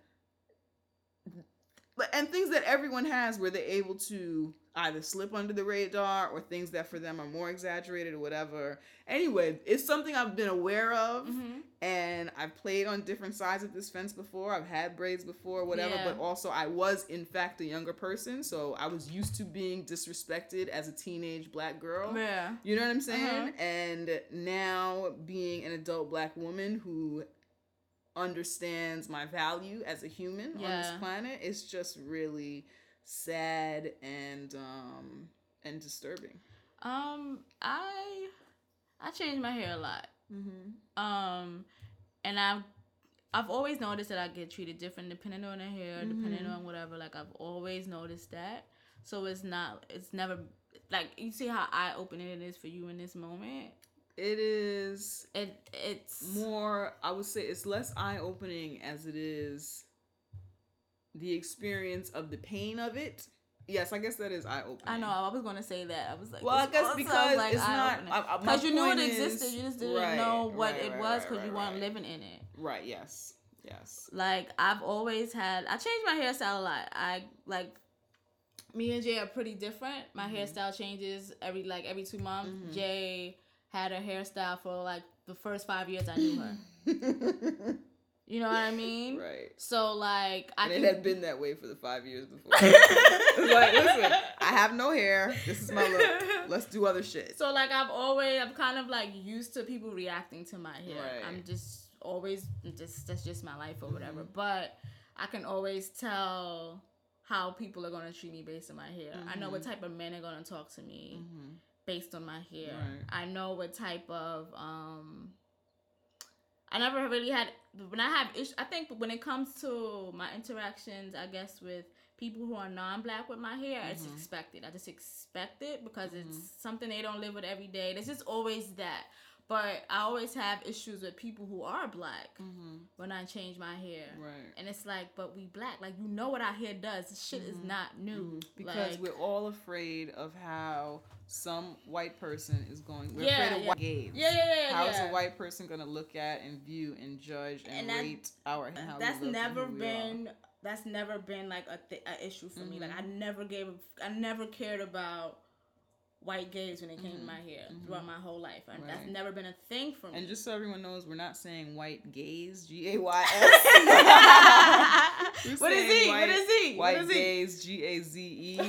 and things that everyone has where they're able to either slip under the radar or things that for them are more exaggerated or whatever. Anyway, it's something I've been aware of Mhm. and I've played on different sides of this fence before. I've had braids before, whatever, Yeah. but also I was in fact a younger person, so I was used to being disrespected as a teenage black girl. Yeah. You know what I'm saying? Uh-huh. And now being an adult black woman who understands my value as a human on this planet, it's just really sad and um and disturbing. Um, I I change my hair a lot. Mm-hmm. Um, and I've I've always noticed that I get treated different depending on the hair, depending Mhm. on whatever. Like I've always noticed that. So it's not. It's never like you see how eye opening it is for you in this moment. It is It it's more i would say it's less eye-opening as it is the experience of the pain of it yes, I guess that is eye opening. I know. I was gonna say that. I was like, Well, I guess because like, it's not- eye-opening. I- I- my Because you knew it existed, is- you just didn't right, know what right, it right, was because you weren't living in it. Right. Yes. Yes. Like I've always had. I changed my hairstyle a lot. I like. Me and J are pretty different. My Mm-hmm. hairstyle changes every like every two months. J had a hairstyle for like the first five years I knew her. You know what I mean? right. So like I And can it had been that way for the five years before. it's like, listen, I have no hair. This is my look. Let's do other shit. So like I've always I'm kind of like used to people reacting to my hair. Right. I'm just always just that's just my life or whatever. Mm-hmm. But I can always tell how people are gonna treat me based on my hair. I know what type of men are gonna talk to me based on my hair. Mm-hmm. Right. I know what type of um I never really had when I have issues. I think when it comes to my interactions, I guess with people who are non-black with my hair, it's Mm-hmm. expected. I just expect it because it's something they don't live with every day. There's just always that. But I always have issues with people who are black when I change my hair. Mm-hmm. Right. And it's like, but we black. Like you know what our hair does. This shit is not new. Mm-hmm. Because like, we're all afraid of how some white person is going. We're Yeah, afraid of yeah. white gaze. Yeah, yeah, yeah, How is yeah. a white person gonna look at and view and judge and, And that- rate our how that's never been that's never been like a, th- a issue for me like Mm-hmm. i never gave a, i never cared about white gays when it came to my hair throughout my whole life and that's Mm-hmm. Never been a thing for me. And just so everyone knows, we're not saying white gaze, G A Y S. what is he? What is he? White what is gaze, G A Z E,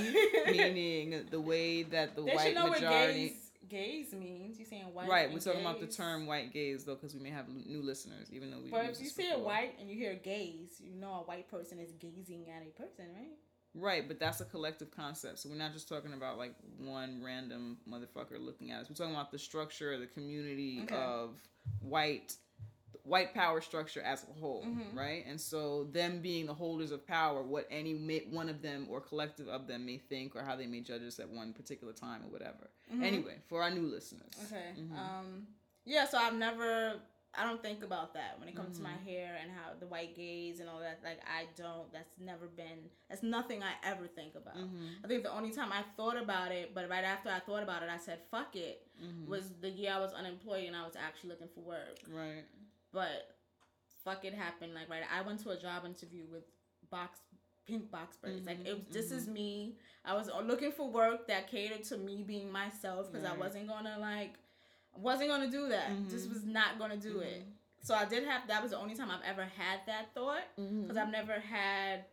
meaning the way that the they white know majority. what gays means. You saying white Right, we're talking about the term white gaze though, because we may have l- new listeners, even though we. but if you say a white and you hear gaze you know a white person is gazing at a person right Right, but that's a collective concept. So we're not just talking about like one random motherfucker looking at us. We're talking about the structure, the community Okay. of white white power structure as a whole, Mm-hmm. right? And so them being the holders of power, what any ma- one of them or collective of them may think or how they may judge us at one particular time or whatever. Anyway, for our new listeners. Mm-hmm. Okay. Mhm. Um. Yeah. So I've never. I don't think about that when it comes to my Mm-hmm. hair and how the white gaze and all that. Like I don't. That's never been. That's nothing I ever think about. Mm-hmm. I think the only time I thought about it, but right after I thought about it, I said "fuck it." Mm-hmm. Was the year I was unemployed and I was actually looking for work. Right. But fuck it happened. Like right, I went to a job interview with box pink box braids. Like it was. This is me. I was looking for work that catered to me being myself because I wasn't gonna like wasn't gonna do that. Just mm-hmm. was not gonna do it. Mm-hmm. So I did have that was the only time I've ever had that thought because mm-hmm. I've never had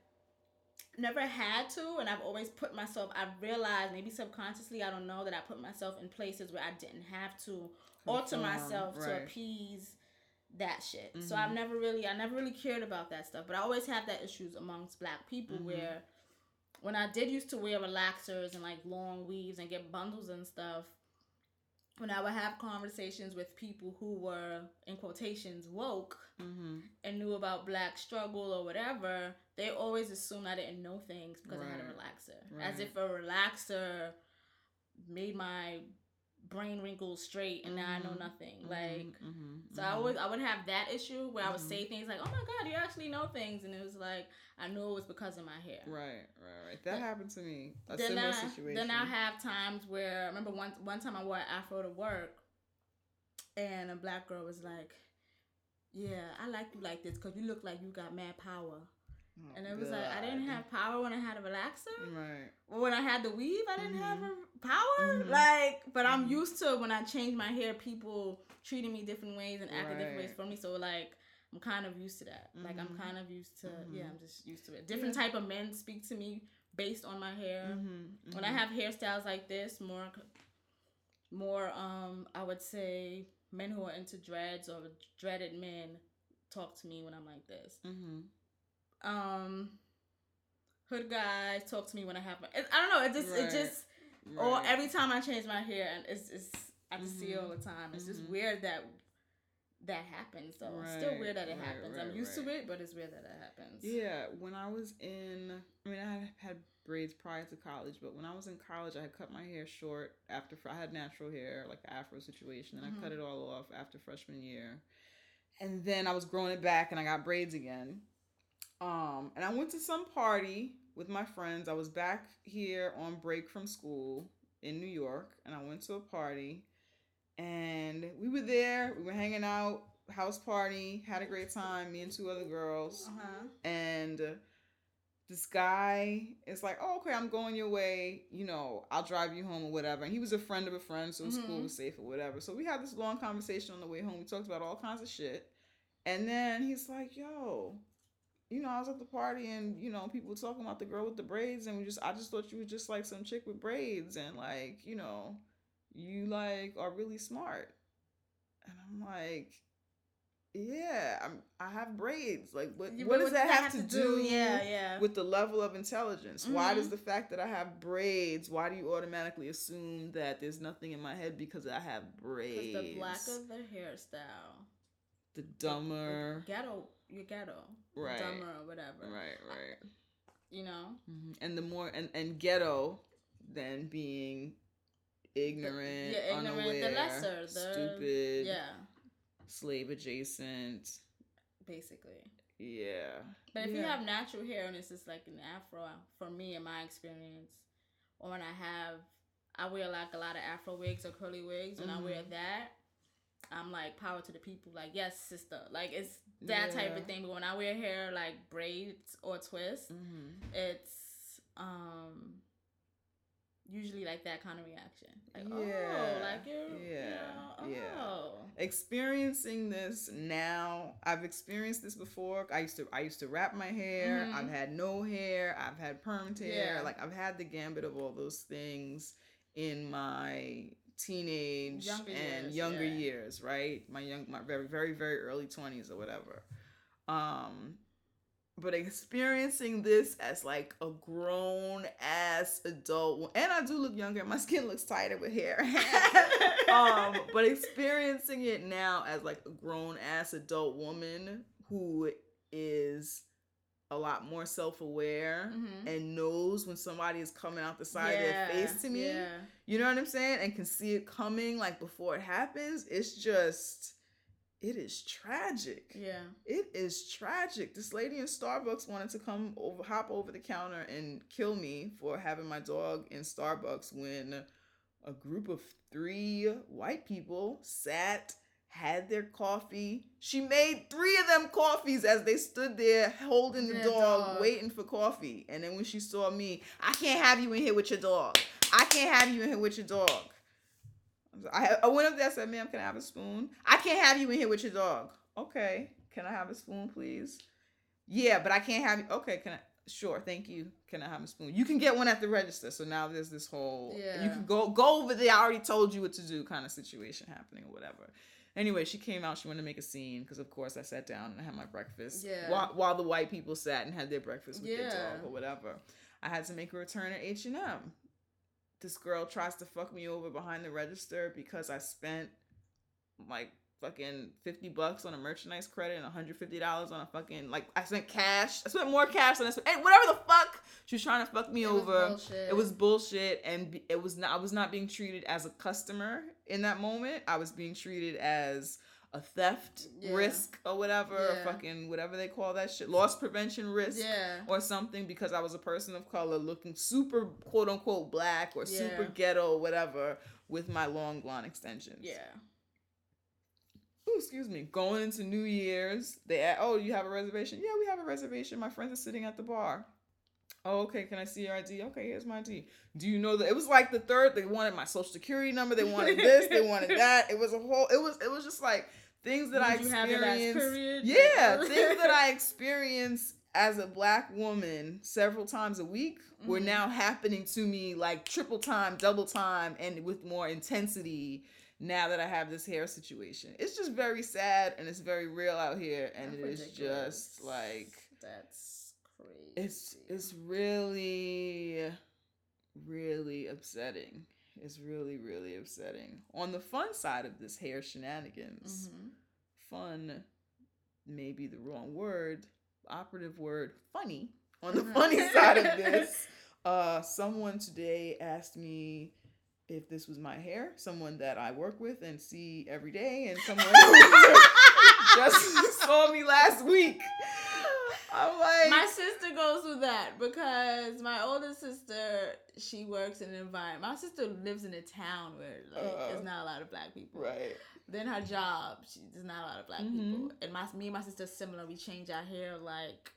never had to and I've always put myself I've realized maybe subconsciously I don't know that I put myself in places where I didn't have to alter myself to appease that shit. So I've never really I never really cared about that stuff. But I always have that issues amongst black people where when I did used to wear relaxers and like long weaves and get bundles and stuff, when I would have conversations with people who were in quotations woke Mm-hmm. and knew about black struggle or whatever, they always assumed I didn't know things because I had a Right. relaxer. As if a relaxer made my brain wrinkles straight and now I know mm-hmm. nothing. Mm-hmm. Like mm-hmm. mm-hmm. so I always I would have that issue where I would say things like, "Oh my god, you actually know things," and it was like I knew it was because of my hair. Right, right, right. That happened to me. A then similar I situation. then I have times where I remember one one time I wore an afro to work, and a black girl was like, "Yeah, I like you like this because you look like you got mad power." And it was like I didn't have power when I had a relaxer. Right. When I had the weave, I didn't have Mm-hmm. a power. Like, but I'm used to when I change my hair, people treating me different ways and acting different ways for me. So like, I'm kind of used to that. Like, I'm Mhm. kind of used to. Yeah, Mhm. I'm just used to it. Different type of men speak to me based on my hair. Mm-hmm. When I have hairstyles like this, more, more, um, I would say men who are into dreads or dreaded men talk to me when I'm like this Mm-hmm. Um hood guys talk to me when I have my it, I don't know it just it Right. just or every time I change my hair and it's it's I just see it all the time. It's just Mhm. weird that that happens though. It's still weird that it right, happens. I'm right, used to it but it's weird that it happens. Yeah, when I was in, I mean, I had braids prior to college, but when I was in college, I had cut my hair short after I had natural hair, like the afro situation, and I cut it all off after freshman year, and then I was growing it back, and I got braids again. Um, and I went to some party with my friends. I was back here on break from school in New York, and I went to a party, and we were there. We were hanging out, house party, had a great time. Me and two other girls, Uh-huh. and this guy is like, "Oh, okay, I'm going your way. You know, I'll drive you home or whatever." And he was a friend of a friend, so school Mhm. was safe or whatever. So we had this long conversation on the way home. We talked about all kinds of shit, and then he's like, "Yo." You know, I was at the party and you know people were talking about the girl with the braids, and we just I just thought you were just like some chick with braids, and like you know, you like are really smart, and I'm like, yeah, I'm I have braids. Like, what Yeah, what does that have, to do? Yeah, yeah. with the level of intelligence. Why does Mhm. the fact that I have braids, why do you automatically assume that there's nothing in my head because I have braids? Because the of the hairstyle, the dumber. ghetto, you're ghetto, Right. dumber or whatever. Right, right. You know. hmm And the more and, and ghetto than being ignorant, yeah, ignorant, the lesser, the- stupid, Yeah, slave adjacent. basically. Yeah. But if you have natural hair and it's just like an afro, for me in my experience, or when I have, I wear like a lot of afro wigs or curly wigs. When I wear Mhm. that, I'm like power to the people. Like yes, sister. Like it's that type of thing. But when I wear hair like braids or twists, Mm-hmm. it's um usually like that kind of reaction. Like oh, Yeah, like you're yeah, you know, yeah. oh. experiencing this now i've experienced this before i used to i used to wrap my hair Mhm. i've had no hair i've had permed hair Yeah. like i've had the gambit of all those things in my teenage Younger and years, younger yeah. years right? My young my very very very early 20s or whatever. Um but experiencing this as like a grown ass adult and i do look younger my skin looks tighter with hair. Um but experiencing it now as like a grown ass adult woman who is a lot more self-aware Mhm. and knows when somebody is coming out the side of their face to me Yeah. you know what i'm saying and can see it coming like before it happens it's just it is tragic Yeah. it is tragic. This lady in Starbucks wanted to come over, hop over the counter and kill me for having my dog in Starbucks when a group of three white people sat, had their coffee. She made three of them coffees as they stood there holding the dog, dog. waiting for coffee. And then when she saw me, I can't have you in here with your dog. I can't have you in here with your dog. I, I went up there and said, ma'am, can I have a spoon? I can't have you in here with your dog. Okay. Can I have a spoon, please? Yeah, but I can't have you. Okay, can I? Sure, thank you. Can I have a spoon? You can get one at the register. So now there's this whole you can go go over there. I already told you what to do kind of situation happening or whatever. Anyway, she came out. She wanted to make a scene because, of course, I sat down and I had my breakfast. Yeah. While, while the white people sat and had their breakfast with their dog or whatever, I had to make a return at H and M this girl tries to fuck me over behind the register because I spent like fucking 50 bucks on a merchandise credit and $150 on a fucking like I spent cash. I spent more cash than I spent. Hey, whatever the fuck. She was trying to fuck me It over. bullshit. It was bullshit and it was not I was not being treated as a customer in that moment. I was being treated as a theft Yeah. risk or whatever, or fucking whatever they call that shit, loss prevention risk Yeah. or something because I was a person of color looking super quote unquote black or super ghetto or whatever with my long blonde extensions. Yeah. Ooh, excuse me. Going into New Year's, they a- oh you have a reservation? Yeah, we have a reservation. My friends are sitting at the bar. Oh, okay. Can I see your ID? Okay, here's my ID. Do you know that it was like the third? They wanted my social security number. They wanted this. they wanted that. It was a whole. It was. It was just like things that I Did you have your last experienced. Yeah, things that I experience as a black woman several times a week were Mhm. now happening to me like triple time, double time, and with more intensity now that I have this hair situation. It's just very sad and it's very real out here, and That's it is just like That's. It's it's really really upsetting. It's really really upsetting. On the fun side of this hair shenanigans Mhm. fun may be the wrong word operative word funny on the Mhm. funny side of this uh someone today asked me if this was my hair someone that i work with and see every day and someone just saw me last week I'm like, my sister goes through that because my older sister she works in an environment. My sister lives in a town where like Uh-huh. there's not a lot of black people. right. Then her job, she, there's not a lot of black Mhm. people. And my me and my sister similar. We change our hair like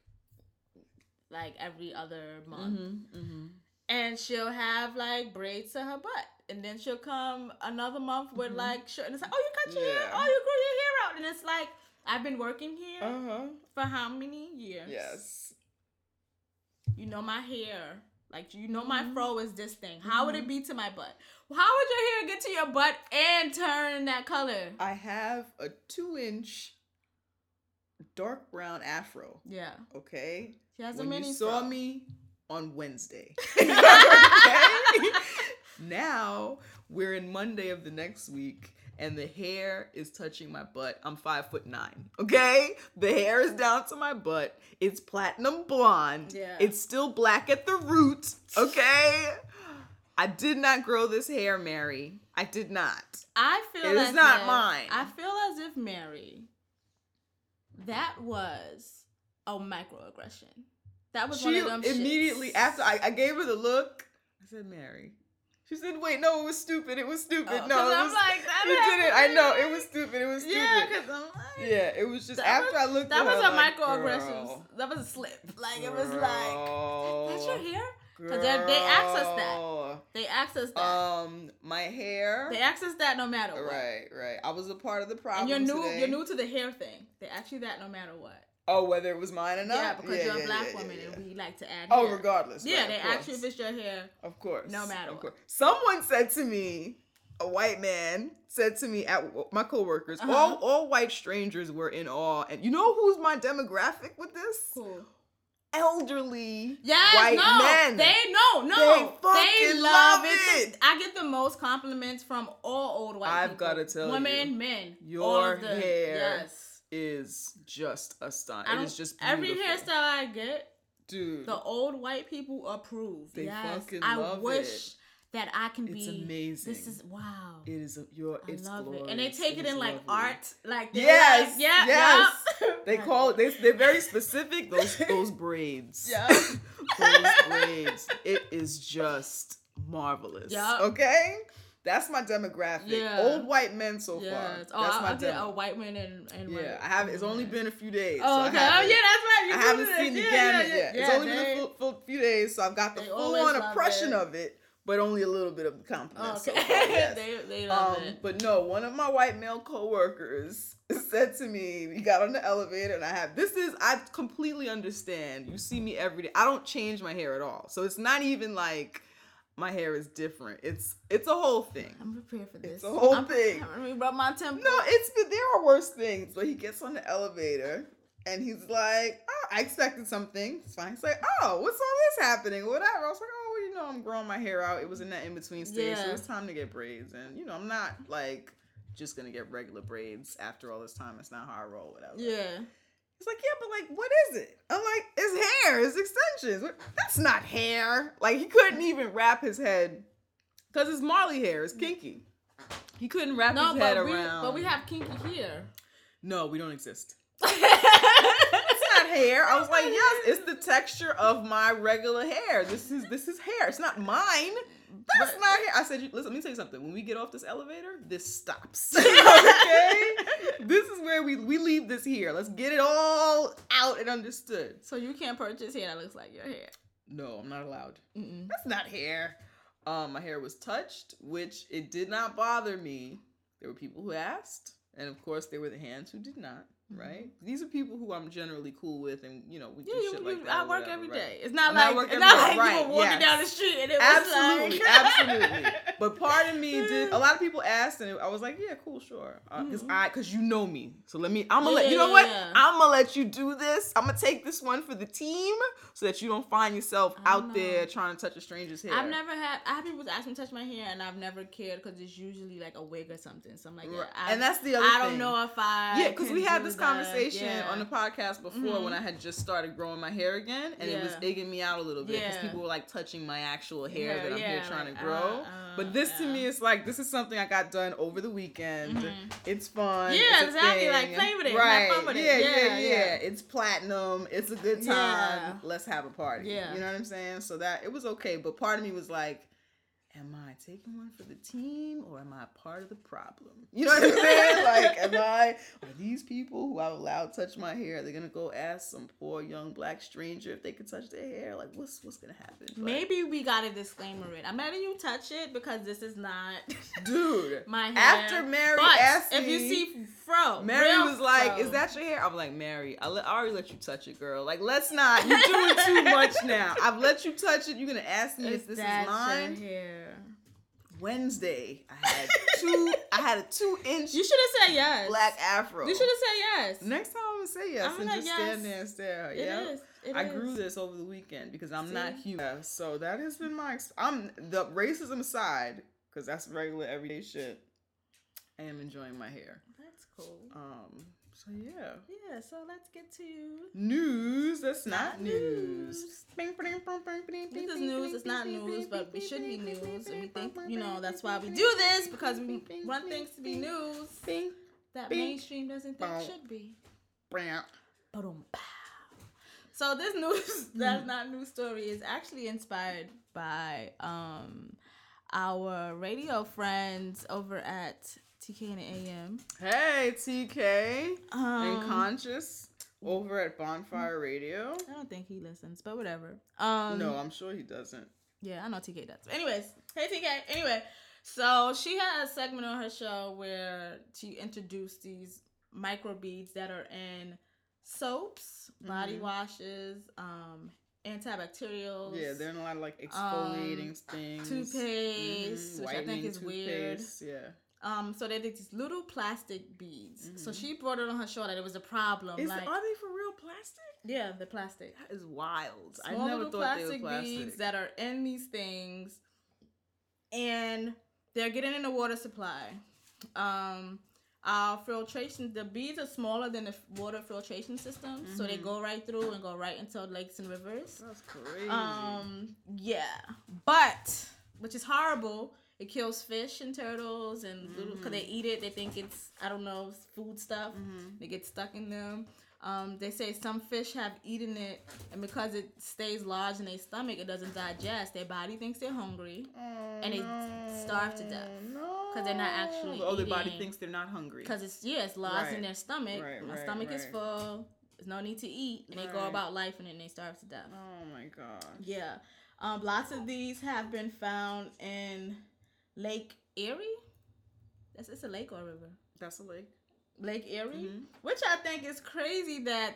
like every other month. Mm-hmm, mm-hmm. And she'll have like braids to her butt. And then she'll come another month with Mhm. like short and it's like, Oh, you cut your hair, oh you grew your hair out. And it's like I've been working here Uh huh. for how many years? Yes. You know my hair. Like you know my Mhm. fro is this thing. How would it be to my butt? How would your hair get to your butt and turn that color? I have a two inch dark brown afro. Yeah. Okay. She has a when mini you saw fro. me on Wednesday. okay? Now we're in Monday of the next week, and the hair is touching my butt. I'm five foot nine. Okay, the hair is down to my butt. It's platinum blonde. Yeah. It's still black at the root. Okay. I did not grow this hair, Mary. I did not. I feel It is not if- mine. I feel as if Mary, that was a microaggression. That was one She of them. immediately shits. after I, I gave her the look, I said, Mary. She said, wait, no, it was stupid. It was stupid. Oh, no, it I'm was, like, that you did it. I know. It was stupid. It was stupid. Yeah, because I'm like, Yeah, it was just after was- I looked that at was her, a like, microaggression. girl, That was a slip. Like it was like, that's your girl, hair. 'Cause they- asked us that. They asked us that. Um, my hair. they asked us that no matter what. Right, right. I was a part of the problem. And you're new. today. You're new to the hair thing. They ask you that no matter what. Oh, whether it was mine or not. Yeah, because you're yeah, a black yeah, woman yeah, and we like to add. Oh, hair. regardless. Yeah, right, they ask you if it's your hair. Of course. No matter of what. course. Someone said to me, a white man said to me at my coworkers, Uh-huh. all all white strangers were in awe. And you know who's my demographic with this? Cool. Elderly Yes, white no, men. they no, no, They they, fucking love love it. it. I get the most compliments from all old white I've people. gotta tell women, you, women, men, your hair Yes, is just astonishing. I It don't- just every hairstyle I get, dude. the old white people approve. They yes, fucking I love wish it. that I can It's be. amazing. This is wow. it is your. I It's love it, and they take it in like lovely. art, like Yes, like, yeah, yes. yeah. They call it. They, they're very specific. Those those braids. Yeah. those braids. It is just marvelous. Yeah. Okay. That's my demographic. Yeah. Old white men so far. Oh, That's I, my I get a white man and and Yeah, I haven't. It's only been a few days. Oh, so okay. Oh, yeah, that's right. You I haven't seen the Yeah, gamut yeah, yet. it's only they- been a full, full few days, so I've got the full on it. of it, but only a little bit of the compliments. Okay. So far, yes. they they love Um, it. but no, one of my white male coworkers said to me, we got on the elevator and I have this is I completely understand. You see me every day. I don't change my hair at all. So it's not even like my hair is different. It's it's a whole thing. I'm prepared for this. It's a whole I'm thing. me rub my temple. No, it's but there are worse things. But he gets on the elevator and he's like, oh, I expected something. It's fine. He's like, oh, what's all this happening? Whatever. I was like, oh, well, you know, I'm growing my hair out. It was in that in between stage, so it's time to get braids. And you know, I'm not like just gonna get regular braids after all this time. It's not how I roll. Whatever. Yeah. He's like, yeah, but like, what is it? I'm like, it's hair. It's extensions. That's not hair. Like he couldn't even wrap his head because it's Marley hair. It's kinky. He couldn't wrap No, his head but we around. but we have kinky here. No, we don't exist. It's not hair. I was like, yes, it's the texture of my regular hair. This is this is hair. It's not mine. That's But- not. I said, listen, let me tell you something. When we get off this elevator, this stops. okay? This is where we we leave this here. Let's get it all out and understood. So you can't purchase hair that looks like your hair. No, I'm not allowed. Mm-mm. That's not hair. Um, my hair was touched, which it did not bother me. There were people who asked, and of course, there were the hands who did not. Mm-hmm. Right? These are people who I'm generally cool with, and you know, we Yeah, do you, shit you, like that. I work whatever, every right? day. It's not not like it's not like day. you were walking Right, down the street and it absolutely, was like absolutely. But part of me did. A lot of people asked, and I was like, "Yeah, cool, sure," uh, because. Mm-hmm. I, because you know me. So let me. I'm gonna Yeah, let you know yeah, what. yeah. I'm gonna let you do this. I'm gonna take this one for the team, so that you don't find yourself out know. there trying to touch a stranger's hair. I've never had. I have people ask me to touch my hair, and I've never cared because it's usually like a wig or something. So I'm like, yeah, Right. I, And that's the other I don't know if I. Yeah, because we had this. Conversation Yeah. on the podcast before Mhm. when I had just started growing my hair again, and it was Yeah. egging me out a little bit because Yeah. people were like touching my actual hair Yeah, that I'm here trying like, to grow. uh, uh, but this to me is like this is something I got done over the weekend. Mhm. It's fun. Yeah, exactly, like, play with it, have Right? fun with it. yeah, yeah, Yeah, yeah, yeah. It's platinum. It's a good time. Yeah. Let's have a party. Yeah. you know what I'm saying. So that it was okay, but part of me was like. Am I taking one for the team or am I part of the problem? You know what I'm saying? like, am I, are these people who I've allowed touch my hair, they're gonna go ask some poor young black stranger if they could touch their hair? Like, what's what's gonna happen? But, Maybe we got a disclaimer it. I'm letting you touch it because this is not dude, my hair. after Mary but asked if you see fro, Mary was like, fro. "Is that your hair?" I'm like, "Mary, I, let, I already let you touch it, girl. Like, let's not. You're doing too much now. I've let you touch it. You're gonna ask me Is if this is mine." hair? Wednesday, I had two. I had a two inch You should have said yes. black afro. You should have said yes. Next time I'm gonna say yes I'm and just yes. stand there and stare. It yeah. is. It I is. grew this over the weekend because I'm not human. So that has been my. Ex- I'm the racism aside because that's regular everyday shit. I am enjoying my hair. That's cool. Um. So yeah. Yeah. So let's get to News. That's not news. This is news. It's not news, but it should be news, and we think you know that's why we do this because we want things to be news that mainstream doesn't think should be. So this news that's not news story is actually inspired by um our radio friends over at TK and AM. Hey, TK Um, and Conscious over at Bonfire Radio. I don't think he listens, but whatever. Um, No, I'm sure he doesn't. Yeah, I know TK does. Anyways, hey TK. Anyway, so she had a segment on her show where she introduced these microbeads that are in soaps, body Mhm. washes, um, antibacterials. Yeah, they're in a lot of like exfoliating things. Um, toothpaste, Mhm, which I think is weird. Yeah. Um, so they did these little plastic beads. So Mhm. she brought it on her show that it was a problem. Is like, are they for real plastic? yeah, the plastic. That is wild. I small never little thought plastic plastic. beads that are in these things, and they're getting in the water supply. Um, our filtration, the beads are smaller than the water filtration system, so they Mhm. go right through and go right into lakes and rivers. That's crazy. Um, yeah, but which is horrible. It kills fish and turtles and little because they eat it. They think it's I don't know food stuff. Mhm. They get stuck in them. Um, they say some fish have eaten it, and because it stays lodged in their stomach, it doesn't digest. Their body thinks they're hungry, Oh, and they starve to death. No. 'Cause they're not actually Oh, their body thinks they're not hungry. because it's yeah, it's lodged Right. in their stomach. Right, My right, stomach is full. There's no need to eat, and they go about life, and then they starve to death. Oh my god. Yeah. Um, lots of these have been found in Lake Erie. That's it's a lake or a river. That's a lake. Lake Erie, Mhm. which I think is crazy that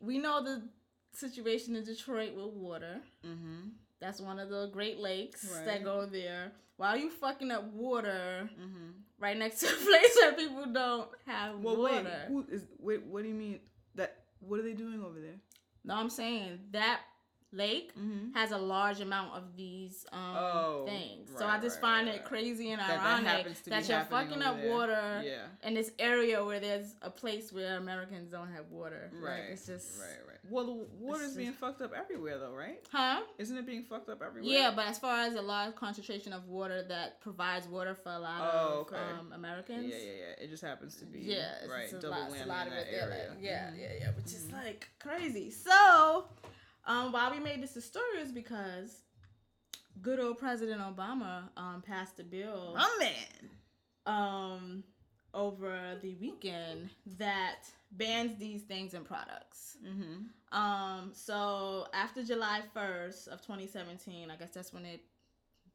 we know the situation in Detroit with water. Mm-hmm. That's one of the Great Lakes Right. that go there. Why are you fucking up water Mm-hmm. right next to a place where people don't have Well, water? wait. Who is? Wait. What do you mean? That? What are they doing over there? No, I'm saying that lake Mm-hmm. has a large amount of these um Oh, things. so I just right, find right, it crazy and That- that ironic to that, you're fucking up there. water Yeah. in this area where there's a place where Americans don't have water. Right. Like, it's just Right. Right. Well, the water's just- being fucked up everywhere, though, right? Huh? Isn't it being fucked up everywhere? Yeah, but as far as a large concentration of water that provides water for a lot Oh, of okay. um, Americans. Yeah, yeah, yeah. It just happens to be. Yeah, it's, Right. double lot, whammy in of that area. Like, yeah, Mhm. yeah, yeah, which is like crazy. So, um, why we made this a story is because good old President Obama um passed a bill My man. um over the weekend that bans these things and products. Mm-hmm. Um, so after July 1st of 2017, I guess that's when it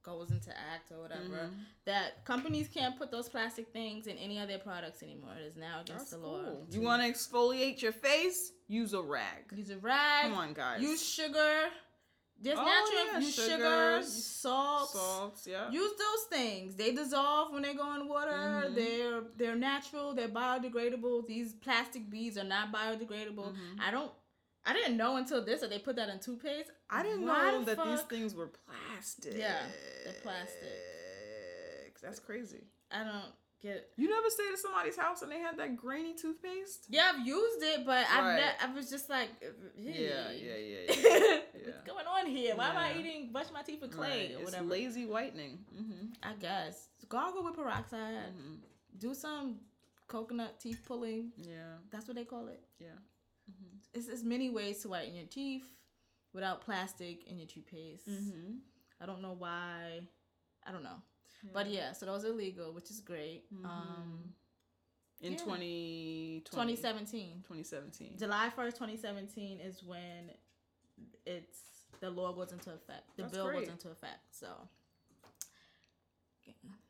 goes into act or whatever, Mhm. that companies can't put those plastic things in any of their products anymore. It is now against That's the law. cool. You want to exfoliate your face? Use a rag. use a rag, Come on, guys. use sugar. There's Oh, natural yeah, use sugar, sugars, use salts. salts. Yeah. Use those things. They dissolve when they go in water. Mhm. They're they're natural. They're biodegradable. These plastic beads are not biodegradable. Mhm. I don't. I didn't know until this that they put that in toothpaste. I didn't Why know the that these things were plastic. Yeah, they're plastic. That's crazy. I don't. get. You never stayed at somebody's house and they had that grainy toothpaste? Yeah, I've used it, but I've Right. ne- I was just like, Yeah, yeah, yeah, yeah. What's going on here? Why am I eating brush my teeth with clay Right, or It's whatever? lazy whitening. Mm-hmm. I guess gargle with peroxide. hmm Do some coconut teeth pulling. Yeah, That's what they call it. yeah. It's as many ways to whiten your teeth without plastic in your toothpaste. Mm-hmm. I don't know why. I don't know. But yeah, so those are legal, which is great. Um, In Yeah. 2020, 2017. 2017. July 1st, 2017 is when it's the law goes into effect. The That's bill great. goes into effect. So,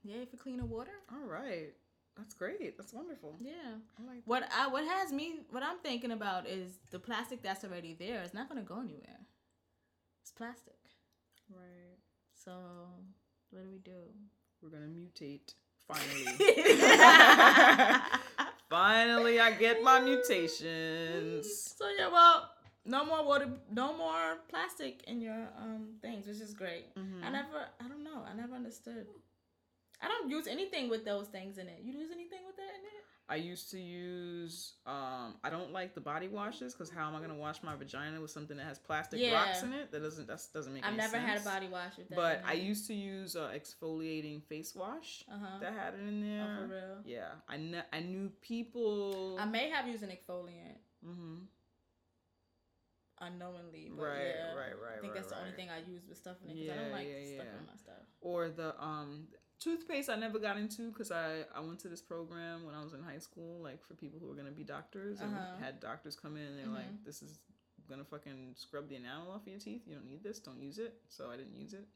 yeah, for cleaner water. All right. That's great. That's wonderful. Yeah. I like What I what has me what I'm thinking about is the plastic that's already there is not going to go anywhere. It's plastic. Right. So, what do we do? We're gonna mutate. Finally. Finally, I get my mutations. So yeah, well, no more water, no more plastic in your um things, which is great. Mm-hmm. I never, I don't know, I never understood. I don't use anything with those things in it. You use anything with that in it? I used to use. Um, I don't like the body washes because how am I gonna wash my vagina with something that has plastic Yeah. rocks in it? That doesn't. That doesn't make. Sense. I've never had a body wash with that. But I used to use uh, exfoliating face wash Uh huh. that had it in there. Oh, for real. Yeah, I kn- I knew people. I may have used an exfoliant hmm unknowingly, but Right, yeah, right, right, I think right, that's the only thing I use with stuff in it because I Yeah, don't like yeah, stuff yeah. in my stuff. Or the um toothpaste I never got into because I I went to this program when I was in high school, like for people who were gonna be doctors, and Uh-huh. had doctors come in and they're like, Mhm. "This is gonna fucking scrub the enamel off your teeth. You don't need this. Don't use it." So I didn't use it.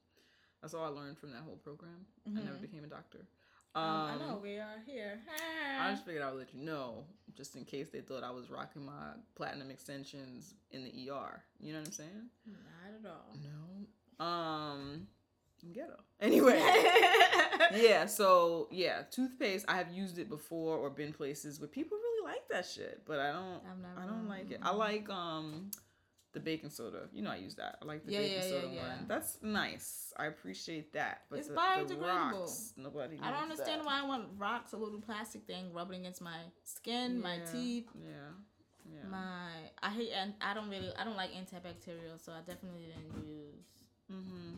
That's all I learned from that whole program. I never Mhm. became a doctor. Um, I know we are here. I just figured I would let you know, just in case they thought I was rocking my platinum extensions in the ER. You know what I'm saying? Not at all. No. Um, I'm ghetto. Anyway. yeah, so yeah, toothpaste. I have used it before or been places where people really like that shit, but I don't. I've never- I don't like it. I like um the baking soda. You know, I use that. I like the Yeah, baking yeah, soda yeah. one. That's nice. I appreciate that. But It's the, the biodegradable. rocks, nobody. I don't understand that. why I want rocks, a little plastic thing rubbing against my skin, my teeth, Yeah. Yeah. my. I hate and I don't really I don't like antibacterial, so I definitely didn't use mm-hmm.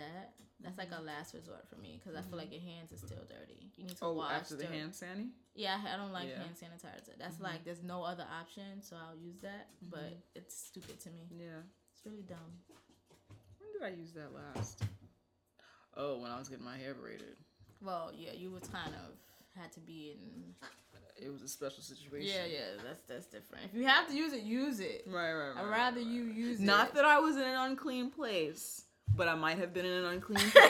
That. That's like a mm-hmm. last resort for me because I feel like mm-hmm. your hands are still dirty. You need to Oh, wash. after the dirt. hand sandy. Yeah, I don't like Yeah. Mm-hmm. hand sanitizer. That's mm-hmm. like there's no other option, so I'll use that. But it's stupid to me. Yeah. It's really dumb. When did I use that last? Oh, when I was getting my hair braided. Well, yeah, you was kind of had to be in. It was a special situation. Yeah, yeah, that's that's different. If you have to use it, use it. Right, right, right. I'd rather right, you right. use Not it. Not that I was in an unclean place, but I might have been in an unclean place.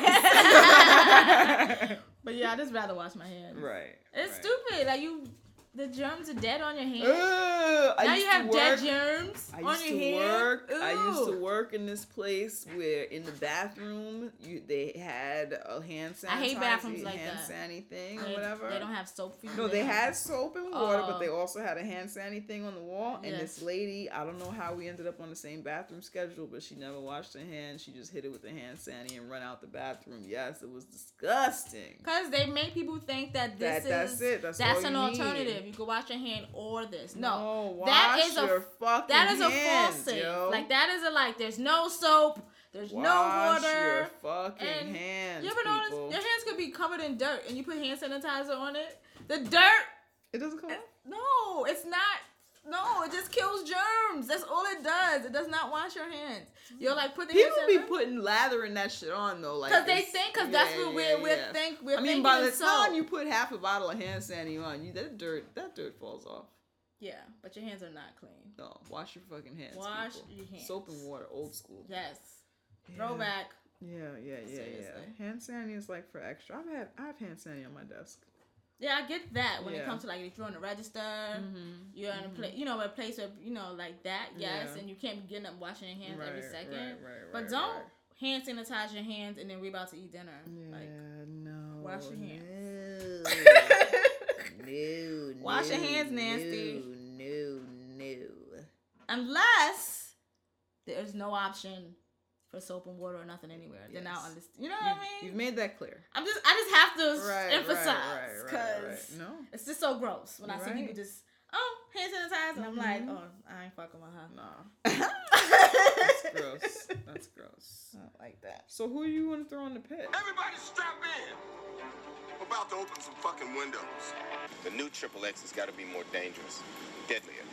But yeah, I just rather wash my hands. right. It's right. stupid. Like you, the germs are dead on your hands. Ugh, now you have dead germs I on used your to hands. work. I used to work in this place where in the bathroom you they had a hand sanitizer, I hate bathrooms like hand that. sanny thing or whatever. they don't have soap for you. No, they had soap and water, but Oh. they also had a hand sanny thing on the wall. And this lady, I don't know how we ended up on the same bathroom schedule, but she never washed her hands. She just hit it with the hand sanny and run out the bathroom. Yes, it was disgusting. Cause they make people think that this That- that's it. That's that's an alternative. need. You can wash your hand or this. No, wash that is a- that is a false thing. yo. Like that is a like. There's no soap. There's Wash no water. your fucking and hands. you ever notice people. your hands could be covered in dirt and you put hand sanitizer on it? The dirt. It doesn't come. it- no, it's not. No, it just kills germs. That's all it does. It does not wash your hands. You're like put the People be sanitizer- putting lather in that shit on though, like Cause they think, cause that's what yeah, we're we're yeah. think we're I mean, by the time you put half a bottle of hand sanitizer on, you that dirt that dirt falls off. Yeah, but your hands are not clean. No, wash your fucking hands. Wash people. your hands. Soap and water, old school. Yes. Yeah. Throwback. Yeah, yeah, yeah, Seriously. yeah. Hand sanitizer is like for extra. I've had I have hand sanitizer on my desk. Yeah, I get that when it comes to like if you're on the register, Mm-hmm. you're in a place, you know, a place where you know like that. Yes, Yeah. and you can't be getting up washing your hands every second. right, right, but right, don't right. hand sanitize your hands and then we're about to eat dinner. Yeah, Like, no. wash your hands. No. no. Wash your hands, nasty. No, no, no. unless there's no option for soap and water or nothing anywhere, then I'll understand. You know what I You've, mean? you've made that clear. I'm just I just have to Right, emphasize right, right, because right, right. No, it's just so gross when I see Right. people just oh hand sanitizer and I'm like Mhm. oh I ain't fucking with her. nah. That's gross. That's gross. I don't like that. So who you want to throw in the pit? Everybody strap in. We're about to open some fucking windows. The new Triple X has got to be more dangerous, deadlier,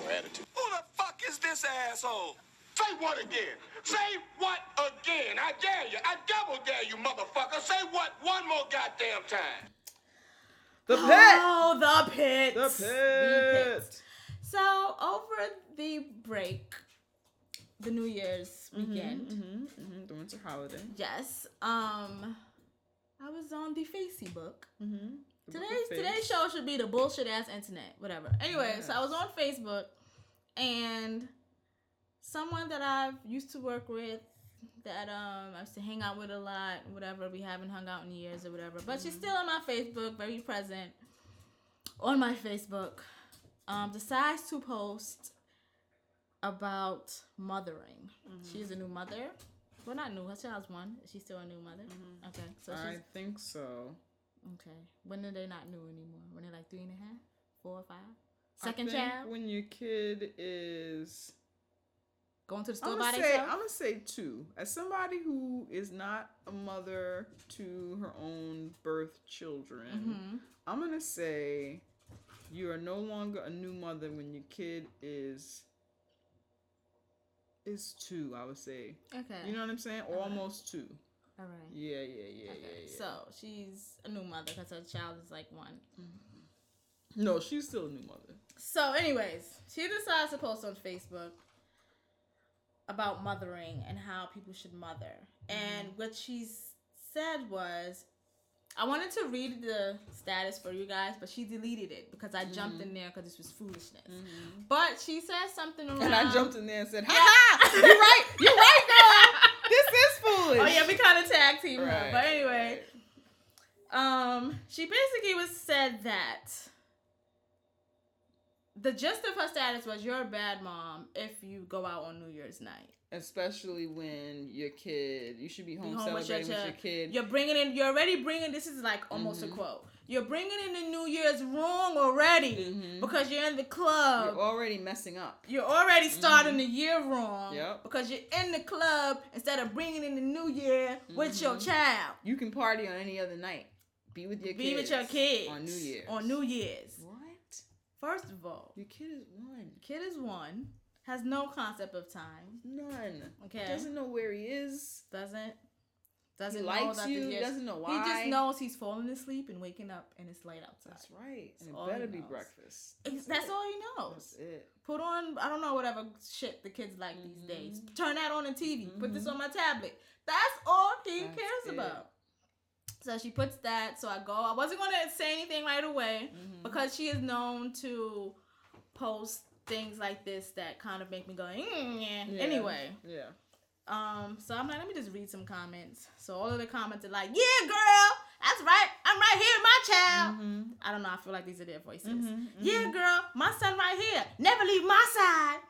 more attitude. Who the fuck is this asshole? Say what again? Say what again? I dare you. I double dare you, motherfucker. Say what one more goddamn time. The pit. Oh, the pit. The The pit. So over the break, the New Year's weekend, Mm-hmm, mm-hmm. The winter holiday. yes, um, I was on the Facebook. Mm-hmm. Today's today's show should be the bullshit ass internet, whatever. Anyway, so I was on Facebook, and someone that I've used to work with, that um I used to hang out with a lot, whatever. We haven't hung out in years or whatever, but she's still on my Facebook, very present on my Facebook. Um, decides to post about mothering. She's a new mother. Well, not new. Her child's one. She's still a new mother? Okay, so I think so. Okay. When are they not new anymore? When they're like three and a half, four or five? Second child? When your kid is Going to the store I'm by say I'm gonna say two. As somebody who is not a mother to her own birth children, Mm-hmm. I'm gonna say you are no longer a new mother when your kid is is two. I would say. Okay. You know what I'm saying? Or almost two. All right. Yeah, yeah, yeah, Okay. yeah, yeah. So she's a new mother because her child is like one. no, she's still a new mother. So, anyways, she decides to post on Facebook about mothering and how people should mother. And mm-hmm. what she said was, I wanted to read the status for you guys, but she deleted it because I jumped in mm-hmm. there because this was foolishness. Mm-hmm. But she said something around. And I jumped in there and said, "Ha ha! You're right. You're right, girl. This is foolish." Oh yeah, we kind of tag team her. But anyway, um, she basically was said that the gist of her status was you're a bad mom if you go out on New Year's night. Especially when your kid, you should be home, Be home with your, celebrating with your, kid. You're bringing in. You're already bringing. This is like almost Mm-hmm. a quote. You're bringing in the New Year's wrong already because you're in the club. Mm-hmm. You're already messing up. You're already starting the year wrong Yep. because you're in the club instead of bringing in the New Year with Mm-hmm. your child. You can party on any other night. Be with your Be with your kids on New Year's. On New Year's. First of all, Your kid is one. kid is one, has no concept of time, None. Okay. Doesn't know where he is. doesn't doesn't He know likes that you, the doesn't know why. He just knows he's falling asleep and waking up and it's light outside. That's right. And it better be breakfast. Ex- That's all he knows. That's it. Put on I don't know whatever shit the kids like these days. Mm-hmm. Turn that on the TV. Put this on my tablet. That's all he That's cares it. about. So she puts that. So I go. I wasn't gonna say anything right away Mm-hmm. because she is known to post things like this that kind of make me go. "Mm, yeah." Yeah. Anyway, Yeah. um, so I'm like, let me just read some comments. So all of the comments are like, "Yeah, girl, that's right. I'm right here, my child." Mm-hmm. I don't know. I feel like these are their voices. Yeah, girl, my son right here. Never leave my side.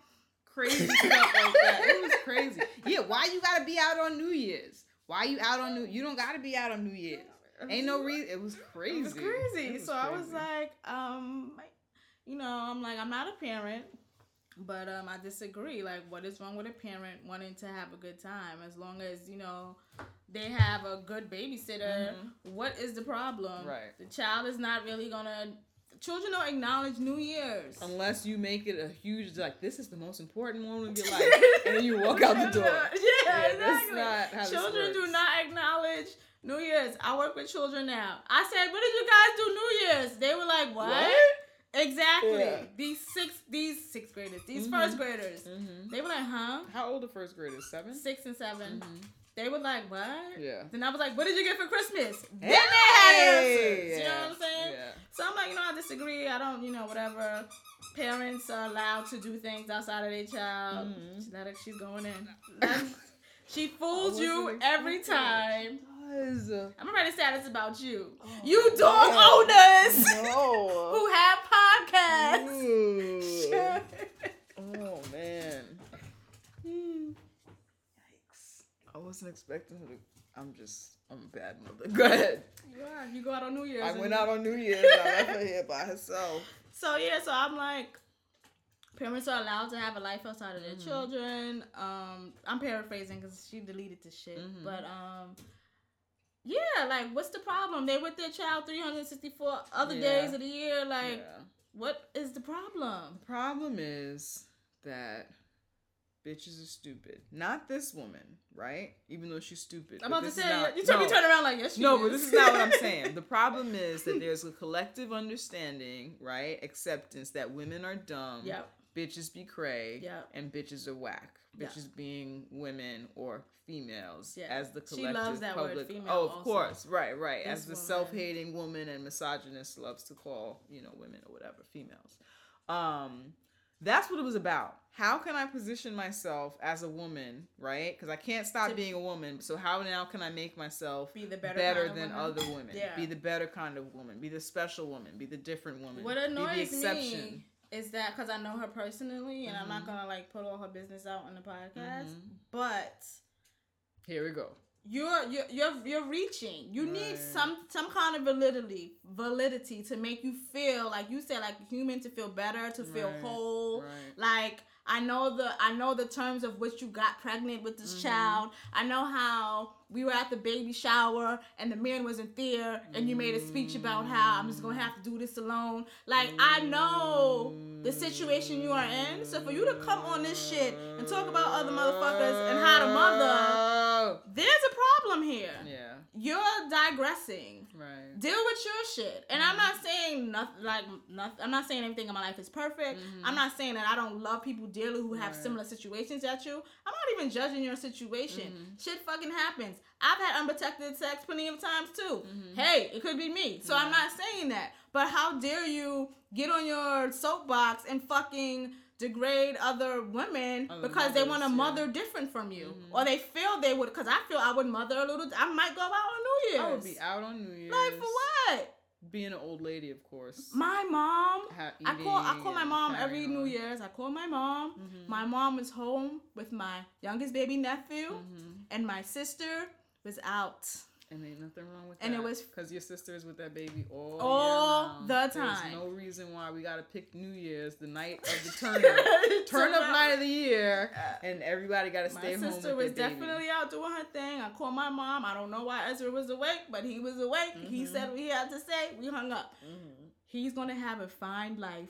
Crazy stuff like that. It was crazy. Yeah, why you gotta be out on New Year's? Why you out on New You don't gotta be out on New Year's. Ain't no reason. It was crazy. It was crazy. It was so I was like, um, you know, I'm like, I'm not a parent, but um, I disagree. Like, what is wrong with a parent wanting to have a good time? As long as you know they have a good babysitter, what is the problem? Mm-hmm. Right. The child is not really gonna. Children don't acknowledge New Year's. Unless you make it a huge like this is the most important moment of your life, and then you walk out the door. yeah, Yeah, that's exactly. not how children do not acknowledge New Year's. I work with children now. I said, "What did you guys do New Year's?" They were like, "What?" What? Exactly. Yeah. These six, these sixth graders, these Mhm. first graders. Mhm. They were like, "Huh?" How old are first graders? Seven. Six and 7 They were like, "What?" Yeah. Then I was like, "What did you get for Christmas?" Then they had answers. You know what I'm saying? Yeah. So I'm like, you know, I disagree. I don't, you know, whatever. Parents are allowed to do things outside of their child. Mm-hmm. Her, she's going in. She fools you every time. I'm gonna write a status about you. Oh, you dog owners No. who have podcasts. Ooh. Yikes. wasn't expecting her to. I'm just. I'm a bad mother. Go ahead. You are. You go out on New Year's. I went out on New Year's. I left her here by herself. So yeah, so I'm like, parents are allowed to have a life outside of their Mm-hmm. children. Um, I'm paraphrasing because she deleted the shit, Mm-hmm. but um, yeah, like what's the problem? They with their child 364 other Yeah. days of the year. Like, Yeah. what is the problem? The problem is that bitches are stupid. Not this woman, right? Even though she's stupid. I'm about to say not- you told me no. turn around like yes, she No, is. but this is not what I'm saying. The problem is that there's a collective understanding, right? Acceptance that women are dumb. Yep. Bitches be cray. Yep. And bitches are whack. Yep. Bitches being women or females Yeah. as the She collective loves that word, public. female, oh, of also. course, right, right. This as the woman. self-hating woman and misogynist loves to call, you know, women or whatever females. Um, that's what it was about. How can I position myself as a woman, right? Because I can't stop To- being a woman. So how now can I make myself Be the better of than woman? other women? Yeah. Be the better kind of woman. Be the special woman. Be the different woman. What be the annoys exception. me is that because I know her personally, and I'm Mm-hmm. not gonna like put all her business out on the podcast, but Here we go. You're you're you're, you're reaching. You need some some kind of validity validity to make you feel like you said like human to feel better, to feel Right, whole. right. Like I know the I know the terms of which you got pregnant with this Mm-hmm. child. I know how we were at the baby shower and the man wasn't there and you made a speech about how I'm just gonna have to do this alone. Like I know the situation you are in. So for you to come on this shit and talk about other motherfuckers and how to mother, there's a problem here. Yeah. You're digressing Right. deal with your shit. And I'm not saying nothing like nothing. I'm not saying everything in my life is perfect. Mm-hmm. I'm not saying that I don't love people dearly who have Right. similar situations at you. I'm not even judging your situation. Mm-hmm. Shit fucking happens. I've had unprotected sex plenty of times too. Mm-hmm. Hey, it could be me. So I'm not saying that. But how dare you get on your soapbox and fucking degrade other women Other because they want to mothers, yeah. mother different from you mm-hmm. or they feel they would because i feel i would mother a little i might go out on new year's I would be out on New Year's. like for what? Being an old lady, of course. My mom. I call I call my mom every New. Year's. I call my mom. Mm-hmm. My mom was home with my youngest baby nephew, Mm-hmm. and my sister was out. And ain't nothing wrong with And that. it was- because your sister is with that baby all All the time. There's no reason why we gotta pick New Year's, the night of the turn up, turn up night of the year, and everybody gotta My stay home sister with was their baby. definitely out doing her thing. I called my mom. I don't know why Ezra was awake, but he was awake. He Mm-hmm. said what he had to say. We hung up. He's gonna have a fine life,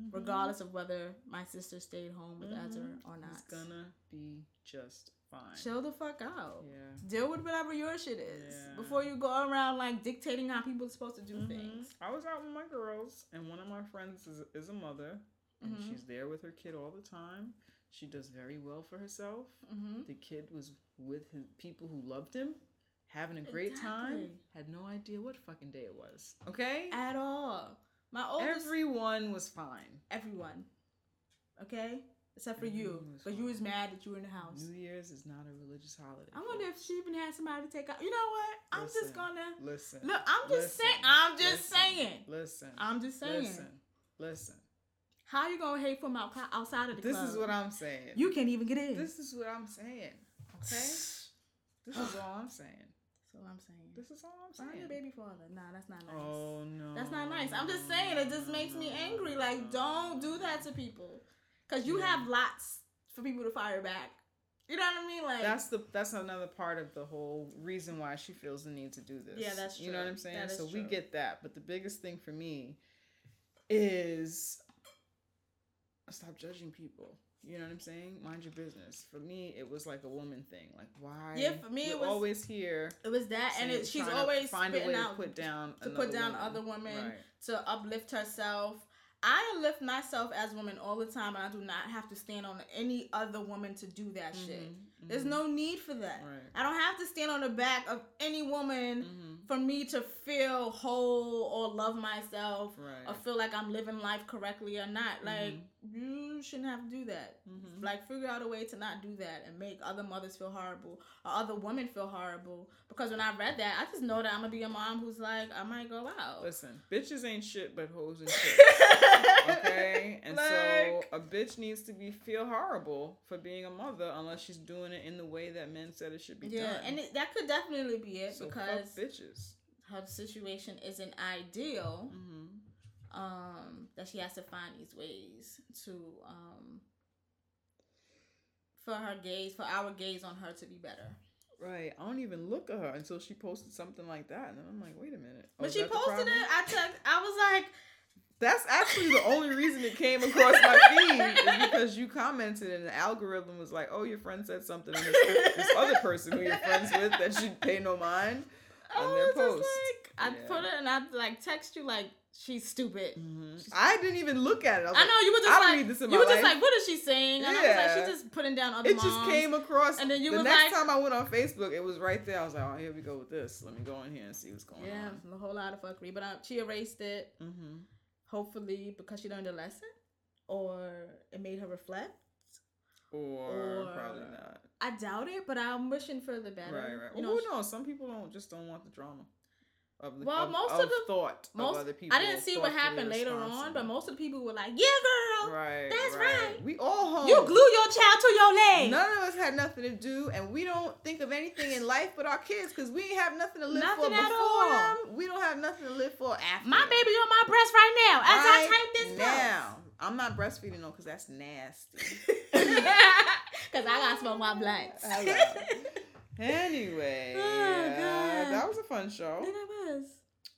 Mm-hmm. regardless of whether my sister stayed home with Ezra or not. It's gonna be just fine. Chill the fuck out. Yeah. Deal with whatever your shit is Yeah. before you go around like dictating how people are supposed to do Mm-hmm. things. I was out with my girls, and one of my friends is, is a mother, and Mm-hmm. she's there with her kid all the time. She does very well for herself. Mm-hmm. The kid was with his people who loved him, having a great time. Had no idea what fucking day it was. Okay, At all. My oldest. everyone was fine. everyone. Okay, except for you, was you was mad that you were in the house. New Year's is not a religious holiday. I wonder if she even had somebody to take out. You know what? I'm Listen, just gonna listen. look. I'm just listen, saying. I'm just listen, saying. Listen. I'm just saying. Listen. Listen. How you gonna hate from out, outside of the This club? is what I'm saying. You can't even get in. This is what I'm saying. Okay. This is all I'm saying. That's all I'm saying. This is all I'm saying. Find your baby father. Nah, that's not nice. Oh no. That's not nice. I'm just saying it just makes me angry. Like, don't do that to people. Cause you have lots for people to fire back. You know what I mean? Like That's the that's another part of the whole reason why she feels the need to do this. Yeah, that's You know what. I'm saying? So we get that, but the biggest thing for me is stop judging people. You know what I'm saying? Mind your business. For me, it was like a woman thing. Like why? Yeah, for me, it was- always here. it was that, and it, she's always find a way out to put down to put down woman. other women Right. to uplift herself. I lift myself as a woman all the time, and I do not have to stand on any other woman to do that shit. There's no need for that. Mm-hmm. Right. I don't have to stand on the back of any woman Mm-hmm. for me to feel whole or love myself or Right. Mm-hmm. feel like I'm living life correctly or not. Like you shouldn't have to do that. Like figure out a way to not do that and make other mothers feel horrible or other women feel horrible. Because when I read that, I just know that I'm gonna be a mom who's like, I might go out. Listen, bitches ain't shit but hoes and shit. Okay, and so a bitch needs to be feel horrible for being a mother unless she's doing it in the way that men said it should be yeah, done. and it, that could definitely be it so because bitches. her situation isn't ideal. hmm Um, that she has to find these ways to um for her gaze, for our gaze on her to be better. Right. I don't even look at her until she posted something like that, and then I'm like, wait a minute. Oh, But she posted it. I took. I was like, That's actually the only reason it came across my feed is because you commented and the algorithm was like, "Oh, your friend said something," and this, this other person who you're friends with that you pay no mind on their post. like, I put it and I like text you like she's stupid. Mhm. I didn't even look at it. I, I like, know you were just I like need this in you were just life. like, what is she saying? And I was Yeah. like, she's just putting down other It moms. just came across. And then you the next like- time I went on Facebook, it was right there. I was like, "Oh, here we go with this. Let me go in here and see what's going Yeah, on." Yeah, a whole lot of fuckery. But uh, she erased it, Mm-hmm. hopefully because she learned a lesson, or it made her reflect. Or, Or- probably not. I doubt it, but I'm wishing for the better. Right, right. You Well, know, who knows? Some people don't just don't want the drama. Of the, Well, of, most of, of the- thought most of other people. I didn't see what happened later on, but most of the people were like, "Yeah, girl, Right, that's right. right. We all home. You glue your child to your leg." None of us had nothing to do, and we don't think of anything in life but our kids because we ain't have nothing to live for Nothing at before all. them. We don't have nothing to live for after. My baby on my breast right now as I type this. Now I'm not breastfeeding though, because that's nasty. Because I gotta smoke my blunts. Anyway, Oh, uh, that was a fun show. It was.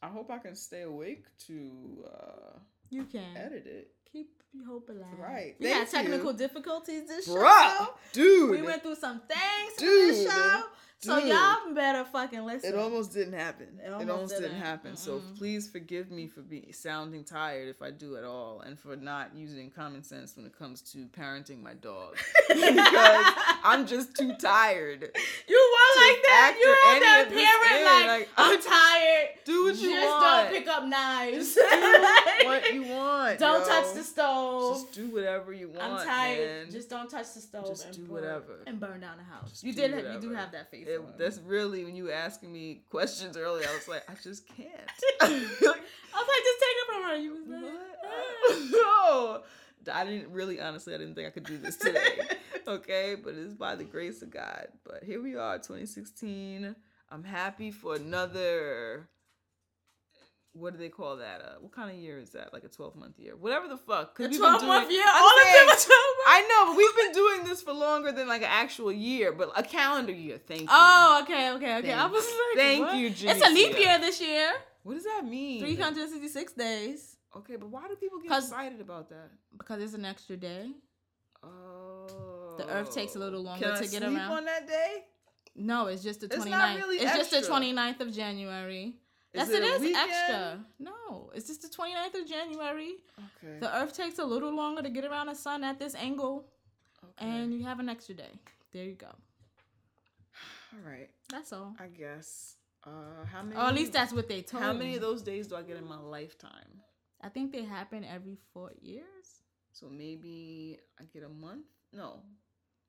I hope I can stay awake to uh, You can edit it. keep hope alive. Right. We had Thank you. technical difficulties this Bruh, show. dude. We went through some things for this Dude. show. So y'all better fucking listen. It almost didn't happen. It It almost almost, didn't. didn't. happen. So Mm-mm. please forgive me for be sounding tired if I do at all, and for not using common sense when it comes to parenting my dog, because I'm just too tired. You were like that. You were that parent like, like, I'm tired. Do what you Just want. Just don't pick up knives. do what you want. Don't yo. touch the stove. Just do whatever you want. I'm tired. man. Just don't touch the stove. Just and do burn, whatever. and burn down the house. Just you did. have- You do have that face. It, that's really when you were asking me questions earlier. I was like, I just can't. I was like, just take it from her. You was like, What? no, I didn't really. Honestly, I didn't think I could do this today. okay, but it's by the grace of God. But here we are, 2016. I'm happy for another. What do they call that? Uh, what kind of year is that? Like a 12 month year? Whatever the fuck. Been 12 month year. I'm All of them saying- are 12 months. I know, but we've been doing this for longer than like an actual year, but a calendar year. Thank you. Oh, okay, okay, okay. I Thank- was like, thank what? you, It's a leap Janicia. year this year. What does that mean? 366 days. Okay, but why do people get excited about that? Because it's an extra day. Oh. The Earth takes a little longer Can I to get sleep around. on that day? No, it's just the It's 29th. not really it's just the extra. 29th of January. Yes, it it is weekend? extra. No, it's just the 29th of January. Okay. The Earth takes a little longer to get around the sun at this angle, okay. and you have an extra day. There you go. all right, That's all. I guess. Uh, how many? Or at least that's what they told me. How me. many of those days do I get in my lifetime? I think they happen every four years. So maybe I get a month. No,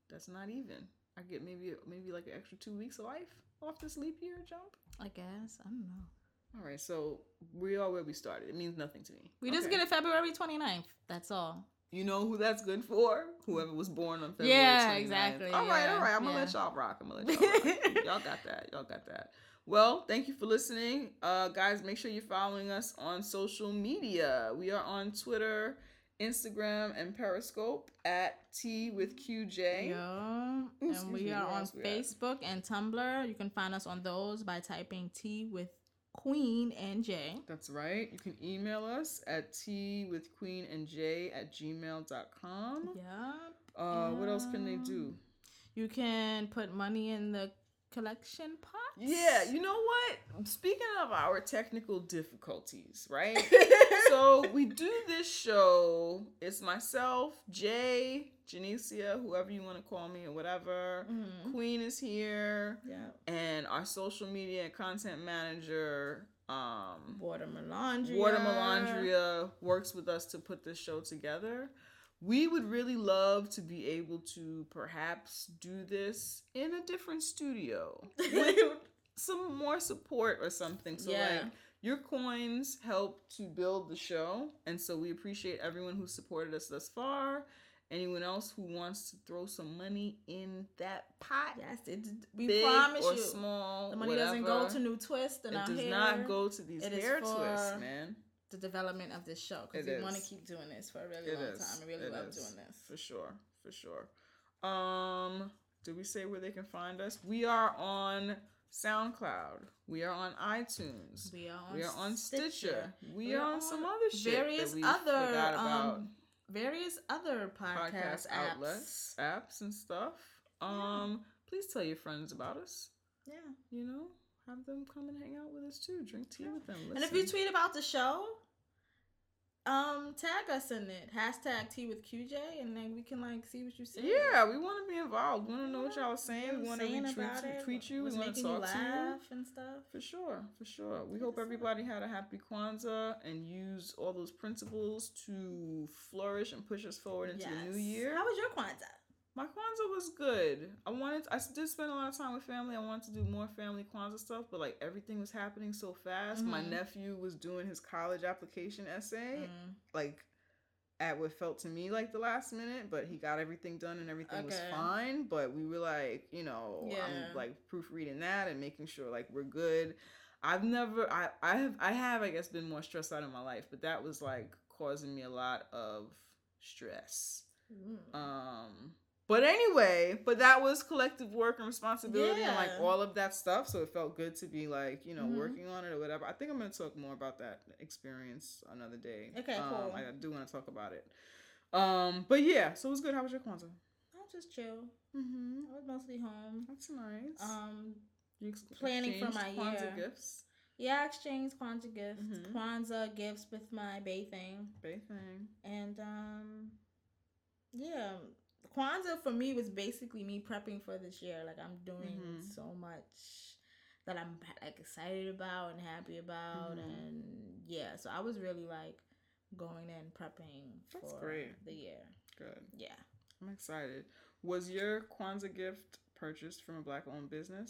that's not even. I get maybe maybe like an extra two weeks of life off this leap year jump. I guess. I don't know. All right, so we are where we started. It means nothing to me. We just get it February 29th. That's all. You know who that's good for? Whoever was born on February. Yeah, 29th. exactly, All right, yeah, all right. I'm gonna let y'all rock. I'm gonna let y'all rock. y'all got that. Y'all got that. Well, thank you for listening. Uh guys, make sure you're following us on social media. We are on Twitter, Instagram, and Periscope at Tea with QJ. Yeah. Excuse And we me, are on we at? Facebook and Tumblr. You can find us on those by typing Tea with Queen and J. That's right. You can email us at Tea with Queen and J at gmail.com. Yeah. Uh what else can they do? You can put money in the collection pot. Yeah, you know what? Speaking of our technical difficulties, right? so we do this show. It's myself, Jay, Janicia, whoever you want to call me or whatever. Mhm. Queen is here, Yeah. and our social media content manager, um, Water Melandria. Water Melandria, works with us to put this show together. We would really love to be able to perhaps do this in a different studio with some more support or something. So Yeah. like Your coins help to build the show, and so we appreciate everyone who supported us thus far. Anyone else who wants to throw some money in that pot, Yes, it, we big promise or you. small, the money doesn't go to new twist and It does hair, not go to these It is hair twists, man. the development of this show because we want to keep doing this for a really It long is. time. I really It love is. doing this. For sure. For sure. Um, did we say where they can find us? We are on SoundCloud. We are on iTunes. We are on, We are on Stitcher. Stitcher. We We're are on some other shit. various we other forgot about. um, various other podcast, podcast apps. outlets, apps and stuff. Um, please tell your friends about us. Yeah. You know, have them come and hang out with us too. Drink tea with them. And if you tweet about the show, um, tag us in it. Hashtag tea with QJ, and then we can like see what you say. Yeah, we want to be involved. We want to know what y'all are saying. We want to retweet, tweet you. We want to talk to you. laugh and stuff. For sure, for sure. We hope everybody had a happy Kwanzaa and used all those principles to flourish and push us forward into the new year. How was your Kwanzaa? My Kwanzaa was good. I wanted, I did spend a lot of time with family. I wanted to do more family Kwanzaa stuff, but like everything was happening so fast. My Mhm. nephew was doing his college application essay, Mm. like at what felt to me like the last minute, but he got everything done and everything was fine. But we were like, you know, Yeah. I'm like proofreading that and making sure like we're good. I've never, I, I have, I have, I guess, been more stressed out in my life, but that was like causing me a lot of stress. Mm. Um, but anyway, but that was collective work and responsibility and like all of that stuff. So it felt good to be like, you know, Mhm. working on it or whatever. I think I'm gonna talk more about that experience another day. Okay, um, cool. I do want to talk about it. Um, but yeah, so it was good. How was your Kwanzaa? I was just chill. Mm-hmm. I was mostly home. That's nice. Um, you planning for my Kwanzaa year. gifts. yeah, I exchanged Kwanzaa gifts, Mhm. Kwanzaa gifts with my bathing, Bathing. and um, yeah, Kwanzaa for me was basically me prepping for this year. Like I'm doing Mhm. so much that I'm like excited about and happy about, Mhm. and yeah, so I was really like going in prepping That's for great. the year. Good. Yeah. I'm excited. Was your Kwanzaa gift purchased from a black-owned business?